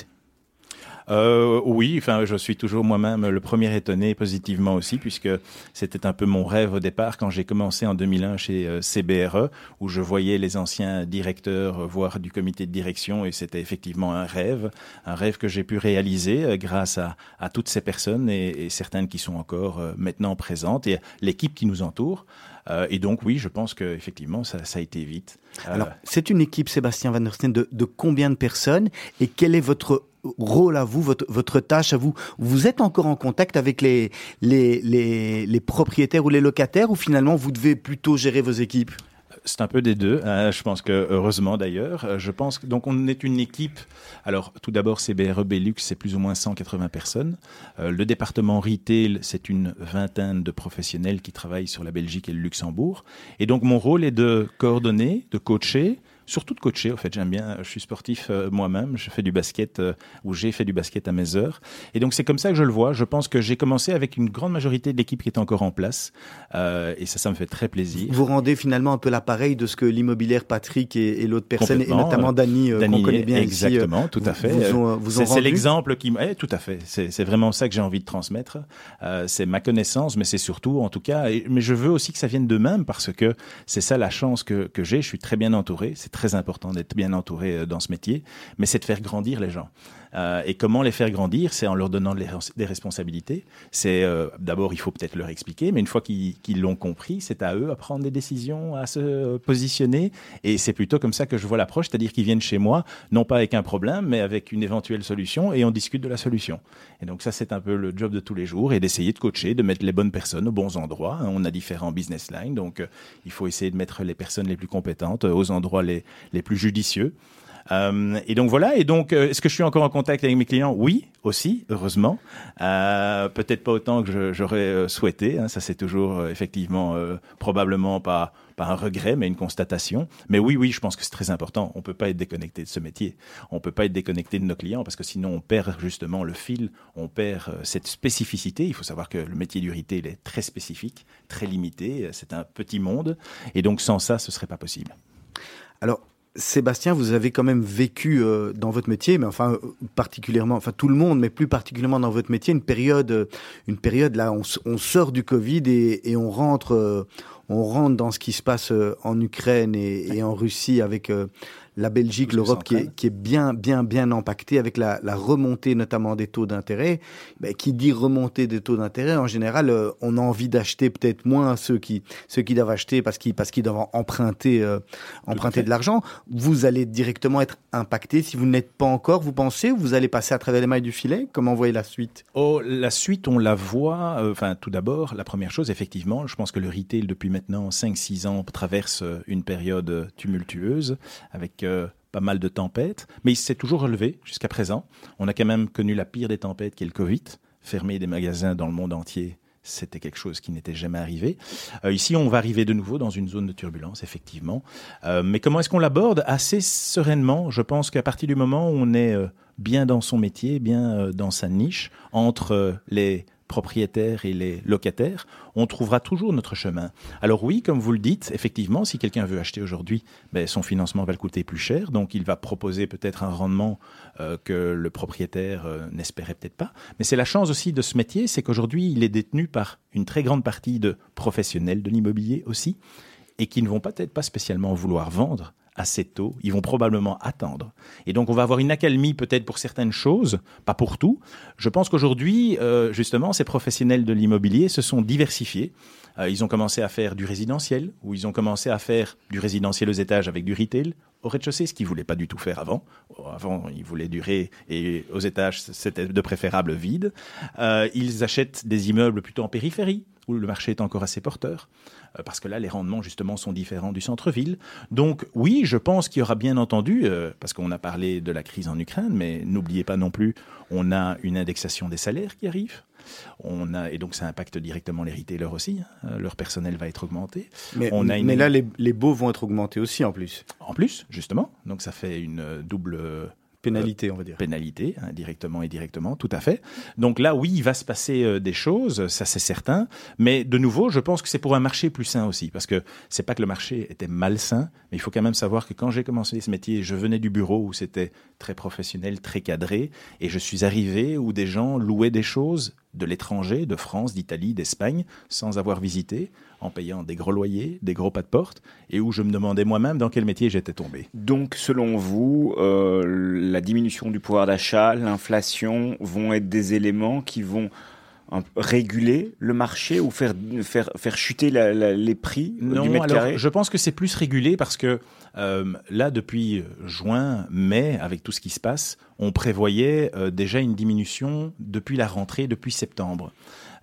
Euh, oui, enfin, je suis toujours moi-même le premier étonné positivement aussi, puisque c'était un peu mon rêve au départ quand j'ai commencé en 2001 chez euh, CBRE, où je voyais les anciens directeurs, euh, voire du comité de direction, et c'était effectivement un rêve, un rêve que j'ai pu réaliser euh, grâce à, toutes ces personnes et, certaines qui sont encore maintenant présentes et l'équipe qui nous entoure. Et donc, oui, je pense que effectivement, ça, ça a été vite. Alors, c'est une équipe, Sébastien Van Orsten, de, de combien de personnes et quel est votre rôle à vous, votre, tâche à vous Vous êtes encore en contact avec les, propriétaires ou les locataires ou finalement vous devez plutôt gérer vos équipes? C'est un peu des deux. hein, je pense que heureusement d'ailleurs. Euh, Je pense donc on est une équipe. Alors tout d'abord CBRE Belux, c'est plus ou moins 180 personnes. Euh, le département retail, c'est une vingtaine de professionnels qui travaillent sur la Belgique et le Luxembourg. Et donc mon rôle est de coordonner, de coacher surtout de coacher. En fait, j'aime bien. Je suis sportif euh, moi-même. Je fais du basket euh, ou j'ai fait du basket à mes heures. Et donc c'est comme ça que je le vois. Je pense que j'ai commencé avec une grande majorité de l'équipe qui est encore en place, euh, et ça, ça me fait très plaisir. Vous rendez finalement un peu l'appareil de ce que l'immobilière Patrick et, et l'autre personne, et notamment euh, Dany, euh, qu'on connaît bien exactement, ici, tout à fait. Vous, vous C'est- l'exemple qui, eh, tout à fait. C'est vraiment ça que j'ai envie de transmettre. Euh, c'est ma connaissance, mais c'est surtout, en tout cas, et- mais je veux aussi que ça vienne d'eux-mêmes parce que c'est ça la chance que, que j'ai. Je suis très bien entouré. C'est très important d'être bien entouré euh, dans ce métier, mais c'est de faire grandir les gens. Euh, et comment les faire grandir C'est en leur donnant des responsabilités. C'est euh, d'abord, il faut peut-être leur expliquer, mais une fois qu'ils l'ont compris, c'est à eux à prendre des décisions, à se positionner. Et c'est plutôt comme ça que je vois l'approche, c'est-à-dire qu'ils viennent chez moi, non pas avec un problème, mais avec une éventuelle solution, et on discute de la solution. Et donc ça, c'est un peu le job de tous les jours, et d'essayer de coacher, de mettre les bonnes personnes aux bons endroits. On a différents business lines, donc euh, il faut essayer de mettre les personnes les plus compétentes euh, aux endroits les plus judicieux. Euh, et donc voilà. Et donc, euh, est-ce que je suis encore en contact avec mes clients? Oui, aussi, heureusement. Euh, Peut-être pas autant que j'aurais souhaité. hein. Ça, c'est toujours effectivement probablement pas pas un regret, mais une constatation. Mais oui, oui, je pense que c'est très important. On peut pas être déconnecté de ce métier. On peut pas être déconnecté de nos clients parce que sinon on perd justement le fil, on perd cette spécificité. Il faut savoir que le métier du retail est très spécifique, très limité. C'est un petit monde, et donc sans ça, ce serait pas possible. Alors, Sébastien, vous avez quand même vécu euh, dans votre métier, mais enfin euh, particulièrement, enfin tout le monde, mais plus particulièrement dans votre métier, une période, euh, une période là, on, on sort du Covid et, et on rentre, euh, on rentre dans ce qui se passe euh, en Ukraine et, et en Russie avec euh, la Belgique, l'Europe qui est, entraîne. qui est bien, bien, bien impactée avec la, la remontée notamment des taux d'intérêt. Ben, qui dit remontée des taux d'intérêt, en général, euh, on a envie d'acheter peut-être moins ceux qui, ceux qui doivent acheter parce qu'ils, parce qu'ils doivent emprunter, euh, emprunter de l'argent. Vous allez directement être impacté si vous n'êtes pas encore, vous pensez, ou vous allez passer à travers les mailles du filet? Comment voyez la suite? Oh, la suite, on la voit. euh, Enfin, tout d'abord, la première chose, effectivement, je pense que le retail, depuis maintenant 5-6 ans, traverse euh, une période euh, tumultueuse avec euh, pas mal de tempêtes, mais il s'est toujours relevé jusqu'à présent. On a quand même connu la pire des tempêtes qui est le Covid. Fermer des magasins dans le monde entier, c'était quelque chose qui n'était jamais arrivé. Ici, on va arriver de nouveau dans une zone de turbulence, effectivement. Mais comment est-ce qu'on l'aborde? Assez sereinement. Je pense qu'à partir du moment où on est bien dans son métier, bien dans sa niche, entre les propriétaires et les locataires, on trouvera toujours notre chemin. Alors oui, comme vous le dites, effectivement, si quelqu'un veut acheter aujourd'hui, ben, son financement va le coûter plus cher, donc il va proposer peut-être un rendement euh, que le propriétaire euh, n'espérait peut-être pas. Mais c'est la chance aussi de ce métier, c'est qu'aujourd'hui, il est détenu par une très grande partie de professionnels de l'immobilier aussi, et qui ne vont peut-être pas spécialement vouloir vendre assez tôt, ils vont probablement attendre. Et donc on va avoir une accalmie peut-être pour certaines choses, pas pour tout. Je pense qu'aujourd'hui, euh, justement, ces professionnels de l'immobilier se sont diversifiés. Euh, ils ont commencé à faire du résidentiel, ou ils ont commencé à faire du résidentiel aux étages avec du retail au rez-de-chaussée, ce qu'ils ne voulaient pas du tout faire avant. Avant, ils voulaient du ré, et aux étages, c'était de préférable vide. Euh, ils achètent des immeubles plutôt en périphérie, où le marché est encore assez porteur euh, parce que là, les rendements, justement, sont différents du centre-ville. Donc, oui, je pense qu'il y aura bien entendu, euh, parce qu'on a parlé de la crise en Ukraine, mais n'oubliez pas non plus, on a une indexation des salaires qui arrive. On a, et donc, ça impacte directement les retailers aussi. hein. Leur personnel va être augmenté. Mais, On a une- mais là, les, les baux vont être augmentés aussi en plus. En plus, justement, donc ça fait une euh, double euh, Pénalité, on va dire. pénalité, hein, directement et directement, tout à fait. Donc là, oui, il va se passer euh, des choses, ça c'est certain. Mais de nouveau, je pense que c'est pour un marché plus sain aussi, parce que c'est pas que le marché était malsain, mais il faut quand même savoir que quand j'ai commencé ce métier, je venais du bureau où c'était très professionnel, très cadré, et je suis arrivé où des gens louaient des choses de l'étranger, de France, d'Italie, d'Espagne, sans avoir visité, en payant des gros loyers, des gros pas de porte, et où je me demandais moi-même dans quel métier j'étais tombé. Donc, selon vous, euh, la diminution du pouvoir d'achat, l'inflation vont être des éléments qui vont réguler le marché ou faire, faire, faire chuter la- la- les prix euh, Non, du mètre alors carré? je pense que c'est plus régulé parce que euh, là, depuis juin, mai, avec tout ce qui se passe, on prévoyait euh, déjà une diminution depuis la rentrée, depuis septembre.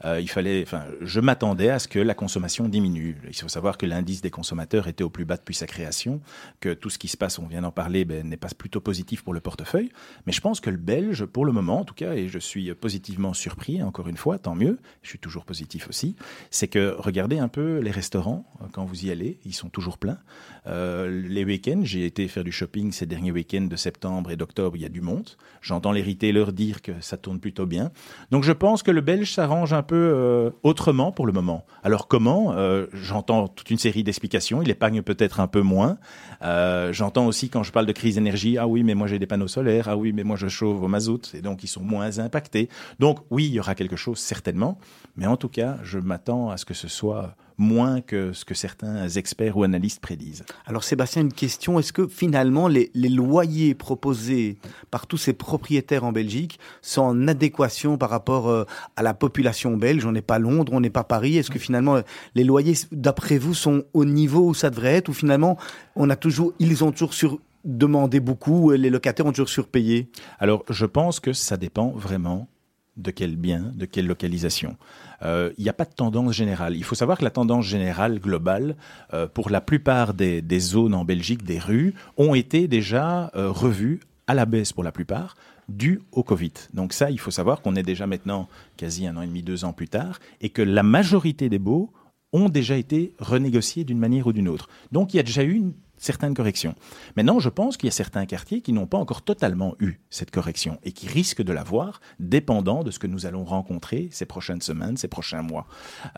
Euh, il fallait, enfin, je m'attendais à ce que la consommation diminue. Il faut savoir que l'indice des consommateurs était au plus bas depuis sa création, que tout ce qui se passe, on vient d'en parler, ben, n'est pas plutôt positif pour le portefeuille. Mais je pense que le Belge, pour le moment en tout cas, et je suis positivement surpris, encore une fois, tant mieux, je suis toujours positif aussi, c'est que regardez un peu les restaurants, euh, quand vous y allez, ils sont toujours pleins. Euh, les week-ends, j'ai été faire du shopping ces derniers week-ends de septembre et d'octobre, il y a du monde. J'entends les retailers dire que ça tourne plutôt bien. Donc je pense que le Belge s'arrange un peu euh, autrement pour le moment. Alors comment Euh, J'entends toute une série d'explications. Il épargne peut-être un peu moins. Euh, J'entends aussi quand je parle de crise d'énergie, ah oui, mais moi j'ai des panneaux solaires, ah oui, mais moi je chauffe au mazout, et donc ils sont moins impactés. Donc oui, il y aura quelque chose certainement, mais en tout cas, je m'attends à ce que ce soit moins que ce que certains experts ou analystes prédisent. Alors Sébastien, une question, est-ce que finalement les, les loyers proposés par tous ces propriétaires en Belgique sont en adéquation par rapport euh, à la population belge? On n'est pas Londres, on n'est pas Paris. Est-ce que finalement les loyers, d'après vous, sont au niveau où ça devrait être? Ou finalement, on a toujours, ils ont toujours sur demandé beaucoup, et les locataires ont toujours surpayé? Alors, je pense que ça dépend vraiment de quel bien, de quelle localisation. Euh, Il n'y a pas de tendance générale. Il faut savoir que la tendance générale, globale, euh, pour la plupart des, des zones en Belgique, des rues, ont été déjà euh, revues à la baisse pour la plupart, dû au Covid. Donc ça, il faut savoir qu'on est déjà maintenant quasi un an et demi, deux ans plus tard, et que la majorité des baux ont déjà été renégociés d'une manière ou d'une autre. Donc il y a déjà eu une certaines corrections. Maintenant, je pense qu'il y a certains quartiers qui n'ont pas encore totalement eu cette correction et qui risquent de l'avoir, dépendant de ce que nous allons rencontrer ces prochaines semaines, ces prochains mois.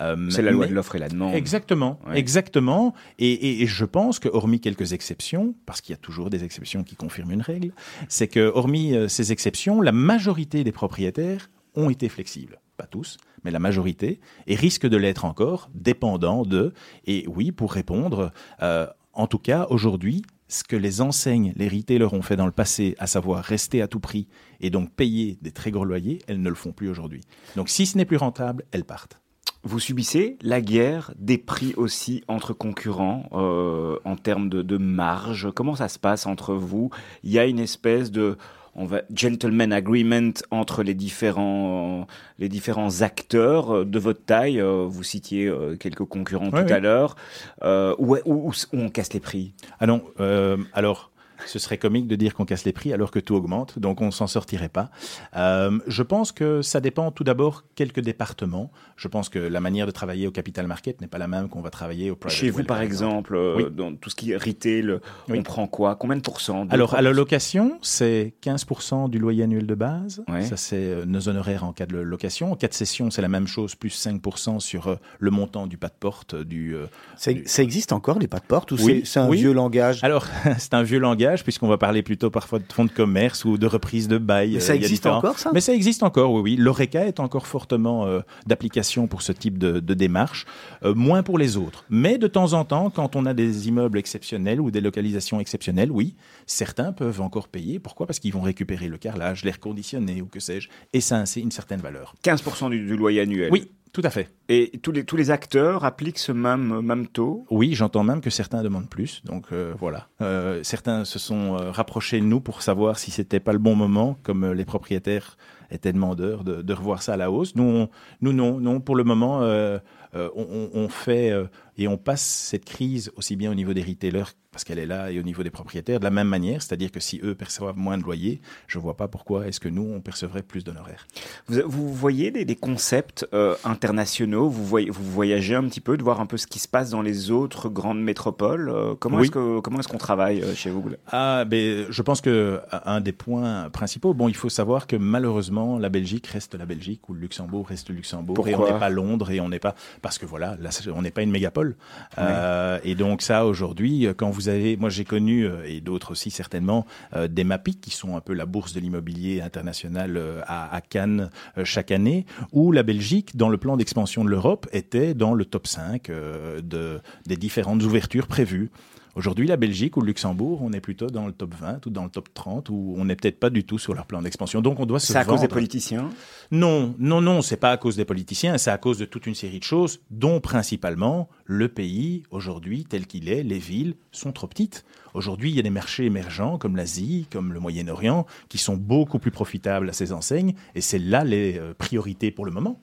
Euh, C'est la loi mais- de l'offre et la demande. Exactement, Ouais. exactement. Et, et- et je pense que, hormis quelques exceptions, parce qu'il y a toujours des exceptions qui confirment une règle, c'est que, hormis euh, ces exceptions, la majorité des propriétaires ont été flexibles. Pas tous, mais la majorité, et risquent de l'être encore, dépendant de. Et oui, pour répondre, euh, en tout cas, aujourd'hui, ce que les enseignes, les retailers ont fait dans le passé, à savoir rester à tout prix et donc payer des très gros loyers, elles ne le font plus aujourd'hui. Donc si ce n'est plus rentable, elles partent. Vous subissez la guerre des prix aussi entre concurrents euh, en termes de, de marge. Comment ça se passe entre vous? Il y a une espèce de on va, gentleman agreement entre les différents, les différents acteurs euh, de votre taille. Euh, Vous citiez euh, quelques concurrents Ouais, tout oui. à l'heure. Euh, où, où- où on casse les prix? Ah non, euh, alors ce serait comique de dire qu'on casse les prix alors que tout augmente, donc on s'en sortirait pas. Euh, je pense que ça dépend tout d'abord quelques départements. Je pense que la manière de travailler au capital market n'est pas la même qu'on va travailler au private Chez vous, par exemple, euh, Oui. dans tout ce qui est retail, Oui. on prend quoi? Combien de pourcents Alors, à la location, c'est 15% du loyer annuel de base. Ouais. Ça, c'est euh, nos honoraires en cas de location. En cas de cession, c'est la même chose, plus 5% sur euh, le montant du pas de porte. Du, euh, ça, ça existe encore les pas de porte ou Oui, c'est c'est un oui. vieux langage? Alors, c'est un vieux langage, puisqu'on va parler plutôt parfois de fonds de commerce ou de reprise de bail. Mais Euh, ça existe encore ça? Mais ça existe encore, oui, oui. L'ORECA est encore fortement euh, d'application pour ce type de, de démarche, euh, moins pour les autres. Mais de temps en temps, quand on a des immeubles exceptionnels ou des localisations exceptionnelles, oui, certains peuvent encore payer. Pourquoi? Parce qu'ils vont récupérer le carrelage, l'air conditionné ou que sais-je, et ça a une certaine valeur. 15% du, du loyer annuel. Oui, tout à fait. Et tous les, tous les acteurs appliquent ce même, même taux Oui, j'entends même que certains demandent plus. Donc euh, voilà. Euh, certains se sont euh, rapprochés de nous pour savoir si c'était pas le bon moment, comme les propriétaires étaient demandeurs de, de revoir ça à la hausse. Nous, on- nous non, non. Pour le moment, on, on- fait et on passe cette crise aussi bien au niveau des retailers parce qu'elle est là et au niveau des propriétaires de la même manière. C'est-à-dire que si eux perçoivent moins de loyer, je vois pas pourquoi est-ce que nous on percevrait plus d'honoraires. Vous, vous voyez des, des concepts euh, internationaux? Vous, voyez, vous voyagez un petit peu, de voir un peu ce qui se passe dans les autres grandes métropoles? Euh, Comment Oui. est-ce que comment est-ce qu'on travaille euh, chez vous Ah, ben, je pense que un des points principaux, bon, il faut savoir que malheureusement, la Belgique reste la Belgique ou le Luxembourg reste le Luxembourg et on n'est pas Londres et on n'est pas parce que voilà, là, on n'est pas une mégapole. Euh, et donc ça, aujourd'hui, quand vous moi j'ai connu euh, et d'autres aussi certainement euh, des MAPIC qui sont un peu la bourse de l'immobilier international euh, à, Cannes chaque année, où la Belgique, dans le plan d'expansion de l'Europe, était dans le top 5 euh, de, des différentes ouvertures prévues. Aujourd'hui, la Belgique ou le Luxembourg, on est plutôt dans le top 20 ou dans le top 30, ou on n'est peut-être pas du tout sur leur plan d'expansion. Donc on doit se C'est à cause des politiciens? Non, non, non, c'est pas à cause des politiciens, c'est à cause de toute une série de choses, dont principalement le pays, aujourd'hui, tel qu'il est, les villes sont trop petites. Aujourd'hui, il y a des marchés émergents comme l'Asie, comme le Moyen-Orient, qui sont beaucoup plus profitables à ces enseignes, et c'est là les euh, priorités pour le moment.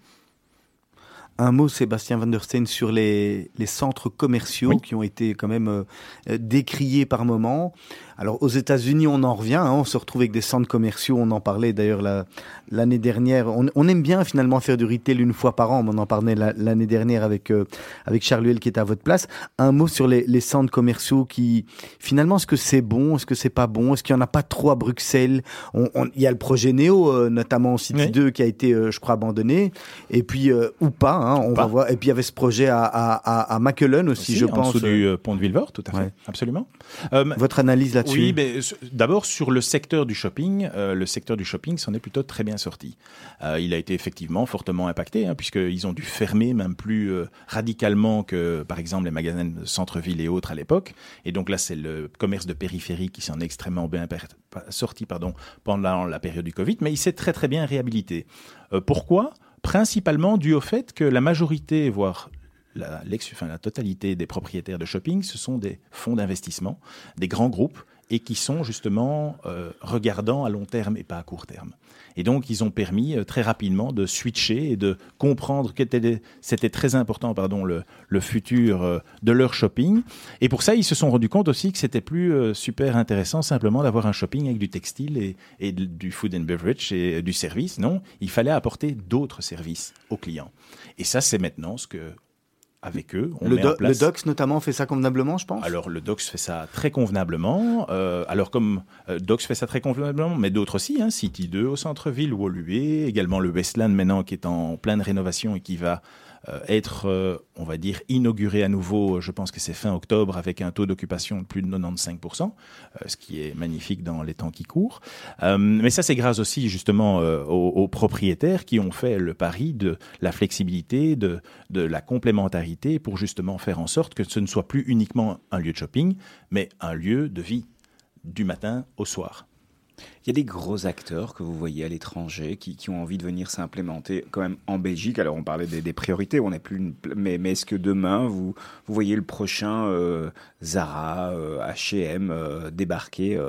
Un mot, Sébastien Van der Steen, sur les, les centres commerciaux Oui. qui ont été quand même euh, euh, décriés par moments. Alors aux États-Unis, on en revient, hein, on se retrouve avec des centres commerciaux, on en parlait d'ailleurs la- l'année dernière. On, on aime bien finalement faire du retail une fois par an, on en parlait la- l'année dernière avec, euh, avec Charles Huel qui était à votre place. Un mot sur les, les centres commerciaux qui, finalement, est-ce que c'est bon, est-ce que c'est pas bon, est-ce qu'il n'y en a pas trop à Bruxelles? Il y a le projet Néo, euh, notamment City Oui. 2, qui a été, euh, je crois, abandonné, et puis, euh, ou pas, hein, on Pas. va voir. Et puis il y avait ce projet à, à, à, à Mackelen aussi, Aussi, je en pense. dessous du euh, pont de Villevort, tout à fait, Ouais. absolument. Votre analyse là-dessus Oui, mais d'abord sur le secteur du shopping, euh, le secteur du shopping s'en est plutôt très bien sorti. Euh, il a été effectivement fortement impacté, hein, puisqu'ils ont dû fermer même plus euh, radicalement que, par exemple, les magasins de centre-ville et autres à l'époque. Et donc là, c'est le commerce de périphérie qui s'en est extrêmement bien sorti pardon, pendant la période du Covid, mais il s'est très très bien réhabilité. Pourquoi? Principalement dû au fait que la majorité, voire la, enfin, la totalité des propriétaires de shopping, ce sont des fonds d'investissement, des grands groupes, et qui sont justement euh, regardants à long terme et pas à court terme. Et donc, ils ont permis euh, très rapidement de switcher et de comprendre que était- c'était très important, pardon, le, le futur euh, de leur shopping. Et pour ça, ils se sont rendus compte aussi que c'était plus euh, super intéressant simplement d'avoir un shopping avec du textile et, et du food and beverage et du service. Non, il fallait apporter d'autres services aux clients. Et ça, c'est maintenant ce que, avec eux, on le, met do- en place. le Docs notamment fait ça convenablement, je pense? Alors le Docs fait ça très convenablement. Euh, alors comme euh, Docs fait ça très convenablement, mais d'autres aussi, hein, City 2 au centre-ville, Woluwe, également le Westland maintenant qui est en pleine rénovation et qui va être, euh, on va dire, inauguré à nouveau, je pense que c'est fin octobre, avec un taux d'occupation de plus de 95%, euh, ce qui est magnifique dans les temps qui courent. Euh, mais ça, c'est grâce aussi justement euh, aux, aux propriétaires qui ont fait le pari de la flexibilité, de, de la complémentarité pour justement faire en sorte que ce ne soit plus uniquement un lieu de shopping, mais un lieu de vie du matin au soir. Il y a des gros acteurs que vous voyez à l'étranger qui, qui ont envie de venir s'implémenter quand même en Belgique. Alors on parlait des, priorités, on n'est plus mais, mais est-ce que demain vous, vous voyez le prochain euh, Zara, H&M débarquer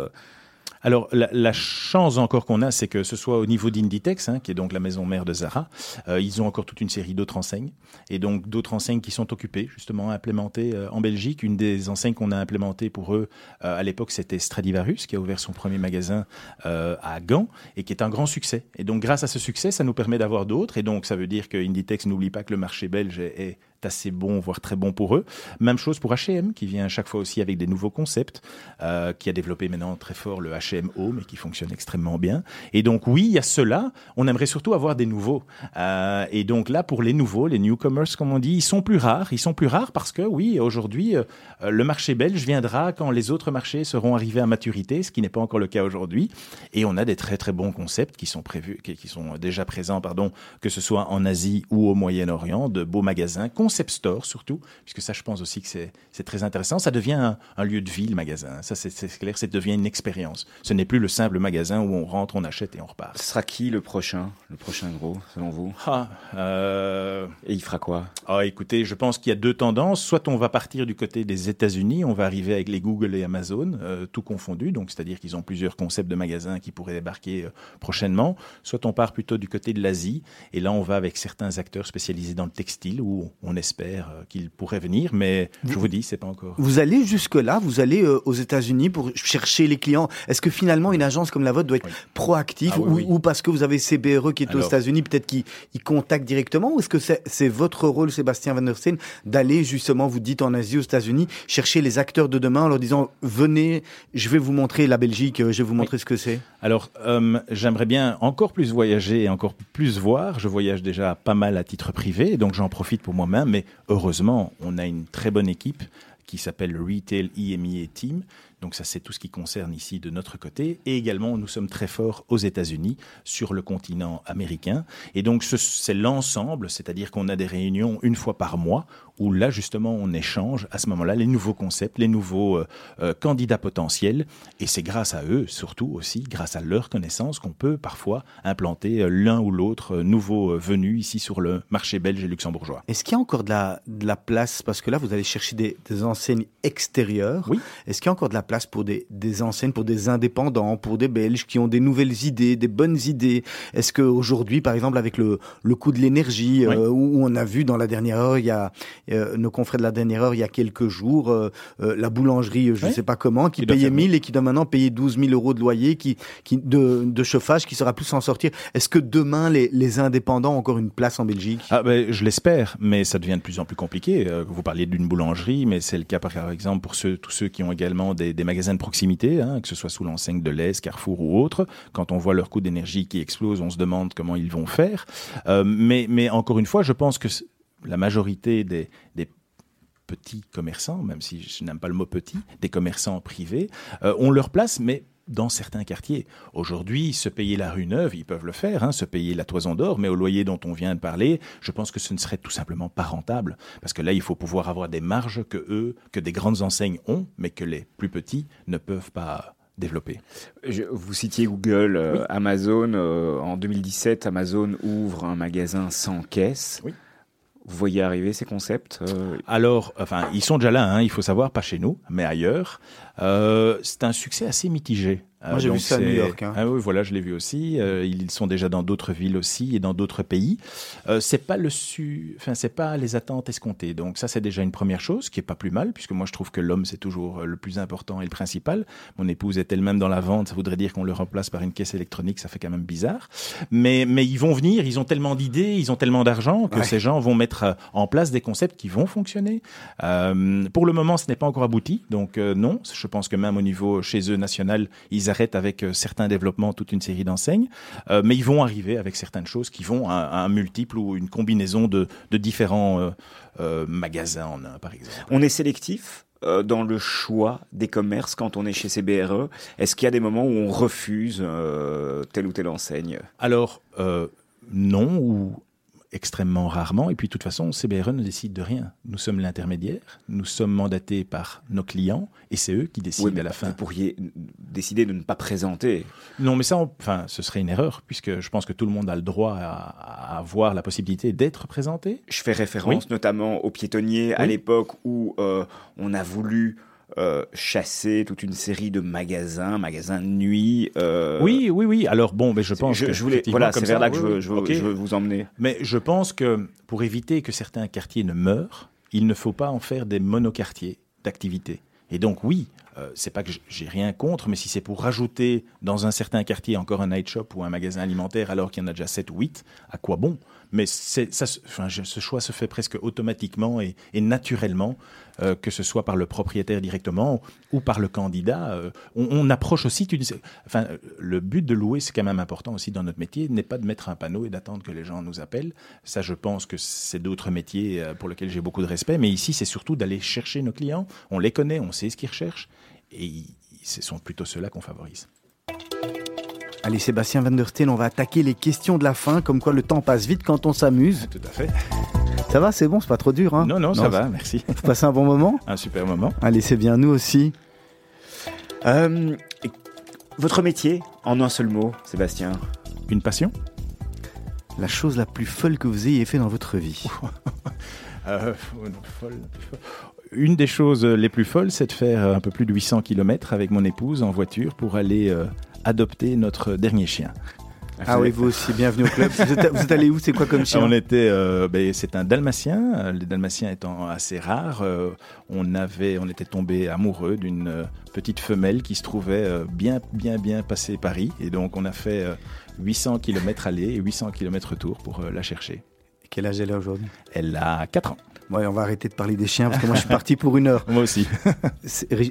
Alors, la, la chance encore qu'on a, c'est que ce soit au niveau d'Inditex, hein, qui est donc la maison mère de Zara, euh, ils ont encore toute une série d'autres enseignes, et donc d'autres enseignes qui sont occupées, justement, implémentées euh, en Belgique. Une des enseignes qu'on a implémentées pour eux, euh, à l'époque, c'était Stradivarius, qui a ouvert son premier magasin euh, à Gand, et qui est un grand succès. Et donc, grâce à ce succès, ça nous permet d'avoir d'autres, et donc ça veut dire que Inditex n'oublie pas que le marché belge est, est assez bon, voire très bon pour eux. Même chose pour H&M, qui vient à chaque fois aussi avec des nouveaux concepts, euh, qui a développé maintenant très fort le H&M Home et qui fonctionne extrêmement bien. Et donc oui, il y a cela. On aimerait surtout avoir des nouveaux. Euh, et donc là, pour les nouveaux, les newcomers, comme on dit, ils sont plus rares. Ils sont plus rares parce que oui, aujourd'hui, euh, le marché belge viendra quand les autres marchés seront arrivés à maturité, ce qui n'est pas encore le cas aujourd'hui. Et on a des très très bons concepts qui sont prévus, qui, sont déjà présents, pardon, que ce soit en Asie ou au Moyen-Orient, de beaux magasins, concept store surtout, puisque ça, je pense aussi que c'est très intéressant. Ça devient un, un lieu de vie, le magasin. Ça, c'est clair, ça devient une expérience. Ce n'est plus le simple magasin où on rentre, on achète et on repart. Ce sera qui le prochain, le prochain gros, selon vous? Ah, euh, Et il fera quoi? Ah, écoutez, je pense qu'il y a deux tendances. Soit on va partir du côté des États-Unis, on va arriver avec les Google et Amazon, euh, tout confondu, donc c'est-à-dire qu'ils ont plusieurs concepts de magasins qui pourraient débarquer euh, prochainement. Soit on part plutôt du côté de l'Asie, et là on va avec certains acteurs spécialisés dans le textile, où on espère euh, qu'ils pourraient venir, mais je vous dis, c'est pas encore. Vous allez jusque-là, vous allez euh, aux États-Unis pour chercher les clients. Est-ce que finalement une agence comme la vôtre doit être Oui. proactive Ah oui, ou, oui. ou parce que vous avez CBRE qui est aux États-Unis, peut-être qu'ils ils contactent directement Ou est-ce que c'est c'est votre rôle, Sébastien Van der Steen, d'aller justement, vous dites en Asie, aux États-Unis, chercher les acteurs de demain en leur disant venez, je vais vous montrer la Belgique, euh, je vais vous montrer ce que c'est? Alors, euh, j'aimerais bien encore plus voyager et encore plus voir. Je voyage déjà pas mal à titre privé, donc j'en profite pour moi-même. Mais heureusement, on a une très bonne équipe qui s'appelle le Retail EMEA Team. Donc ça, c'est tout ce qui concerne ici de notre côté. Et également, nous sommes très forts aux États-Unis, sur le continent américain. Et donc, ce- c'est l'ensemble, c'est-à-dire qu'on a des réunions une fois par mois où là, justement, on échange à ce moment-là les nouveaux concepts, les nouveaux euh, euh, candidats potentiels. Et c'est grâce à eux, surtout aussi, grâce à leurs connaissances, qu'on peut parfois implanter euh, l'un ou l'autre nouveau venu ici sur le marché belge et luxembourgeois. Est-ce qu'il y a encore de la, de la place? Parce que là, vous allez chercher des, des enseignes extérieures. Oui. Est-ce qu'il y a encore de la place pour des, des enseignes, pour des indépendants, pour des Belges qui ont des nouvelles idées, des bonnes idées? Est-ce qu'aujourd'hui, par exemple, avec le, le coût de l'énergie, Oui. euh, où on a vu dans la dernière heure, il y a euh, nos confrères de la dernière heure, il y a quelques jours, euh, euh, la boulangerie, je ne Oui. sais pas comment, qui payait fermer. 1000 et qui doit maintenant payer 12 000 euros de loyer, qui, qui, de, de chauffage, qui sera plus s'en sortir. Est-ce que demain, les, les indépendants ont encore une place en Belgique? Ah ben, je l'espère, mais ça devient de plus en plus compliqué. Euh, Vous parliez d'une boulangerie, mais c'est le cas par exemple pour ceux, tous ceux qui ont également des, des magasins de proximité, hein, que ce soit sous l'enseigne de l'Est, Carrefour ou autre. Quand on voit leur coût d'énergie qui explose, on se demande comment ils vont faire. Euh, mais, mais encore une fois, je pense que la majorité des, des petits commerçants, même si je n'aime pas le mot petit, des commerçants privés, euh, ont leur place, mais dans certains quartiers. Aujourd'hui, se payer la rue neuve, ils peuvent le faire, hein, se payer la toison d'or, mais au loyer dont on vient de parler, je pense que ce ne serait tout simplement pas rentable. Parce que là, il faut pouvoir avoir des marges que eux, que des grandes enseignes ont, mais que les plus petits ne peuvent pas développer. Je- vous citiez Google, euh, Amazon. euh, en 2017, Amazon ouvre un magasin sans caisse. Oui. Vous voyez arriver ces concepts euh, Alors, enfin, ils sont déjà là, hein, il faut savoir, pas chez nous, mais ailleurs. Euh, c'est un succès assez mitigé. Moi, j'ai donc vu ça à New York, hein. Ah oui, voilà, je l'ai vu aussi. Euh, ils sont déjà dans d'autres villes aussi et dans d'autres pays. Euh, c'est pas le su, enfin, c'est pas les attentes escomptées. Donc ça, c'est déjà une première chose qui est pas plus mal, puisque moi, je trouve que l'homme c'est toujours euh, le plus important et le principal. Mon épouse est elle-même dans la vente, ça voudrait dire qu'on le remplace par une caisse électronique, ça fait quand même bizarre. Mais mais ils vont venir, ils ont tellement d'idées, ils ont tellement d'argent que Ouais. ces gens vont mettre euh, en place des concepts qui vont fonctionner. Euh, pour le moment, ce n'est pas encore abouti, donc euh, non. Je pense que même au niveau chez eux national, ils arrêtent avec euh, certains développements toute une série d'enseignes, Euh, mais ils vont arriver avec certaines choses qui vont à, à un multiple ou une combinaison de, de différents euh, magasins en un, par exemple. On est sélectif dans le choix des commerces quand on est chez CBRE. Est-ce qu'il y a des moments où on refuse euh, telle ou telle enseigne? Alors, euh, non ou extrêmement rarement. Et puis, de toute façon, CBRE ne décide de rien. Nous sommes l'intermédiaire, nous sommes mandatés par nos clients et c'est eux qui décident Oui, mais à la fin. Vous pourriez décider de ne pas présenter. Non, mais ça, on- enfin, ce serait une erreur puisque je pense que tout le monde a le droit à, à avoir la possibilité d'être présenté. Je fais référence notamment aux piétonniers à l'époque où euh, on a voulu euh, chasser toute une série de magasins, magasins de nuit. euh, Oui, oui, oui. Alors bon, mais je pense je, que je voulais, effectivement, voilà, c'est vers là que oui, je veux, oui. je veux- Ok. je veux vous emmener. Mais je pense que pour éviter que certains quartiers ne meurent, il ne faut pas en faire des monoquartiers d'activité. Et donc oui, euh, c'est pas que j'ai rien contre, mais si c'est pour rajouter dans un certain quartier encore un night shop ou un magasin alimentaire alors qu'il y en a déjà 7 ou 8, à quoi bon? Mais ce choix se fait presque automatiquement et, naturellement, euh, que ce soit par le propriétaire directement ou par le candidat. euh, on, approche aussi, enfin, le but de louer, c'est quand même important aussi dans notre métier, n'est pas de mettre un panneau et d'attendre que les gens nous appellent. Ça, je pense que c'est d'autres métiers euh, pour lesquels j'ai beaucoup de respect, mais ici, c'est surtout d'aller chercher nos clients. On les connaît, on sait ce qu'ils recherchent, et ce sont plutôt ceux-là qu'on favorise. Allez, Sébastien Van der Steen, on va attaquer les questions de la fin, comme quoi le temps passe vite quand on s'amuse. Tout à fait. Ça va, c'est bon, c'est pas trop dur, hein? Non, non, ça va, merci. Vous passez un bon moment? Un super moment. Allez, c'est bien, nous aussi. Euh, votre métier, en un seul mot, Sébastien? Une passion? La chose la plus folle que vous ayez fait dans votre vie. Euh, folle. Une des choses les plus folles, c'est de faire un peu plus de 800 km avec mon épouse en voiture pour aller euh, adopter notre dernier chien. Ah oui, vous aussi, bienvenue au club. Vous êtes, vous êtes allé où C'est quoi comme chien On était, euh, ben, c'est un dalmatien. euh, Les dalmatiens étant assez rares, euh, on avait, on était tombé amoureux d'une petite femelle qui se trouvait euh, bien, bien, bien passé Paris, et donc on a fait euh, 800 km aller et 800 km retour pour euh, la chercher. Quel âge elle a aujourd'hui? Elle a 4 ans. Ouais, on va arrêter de parler des chiens parce que moi je suis parti pour une heure. Moi aussi.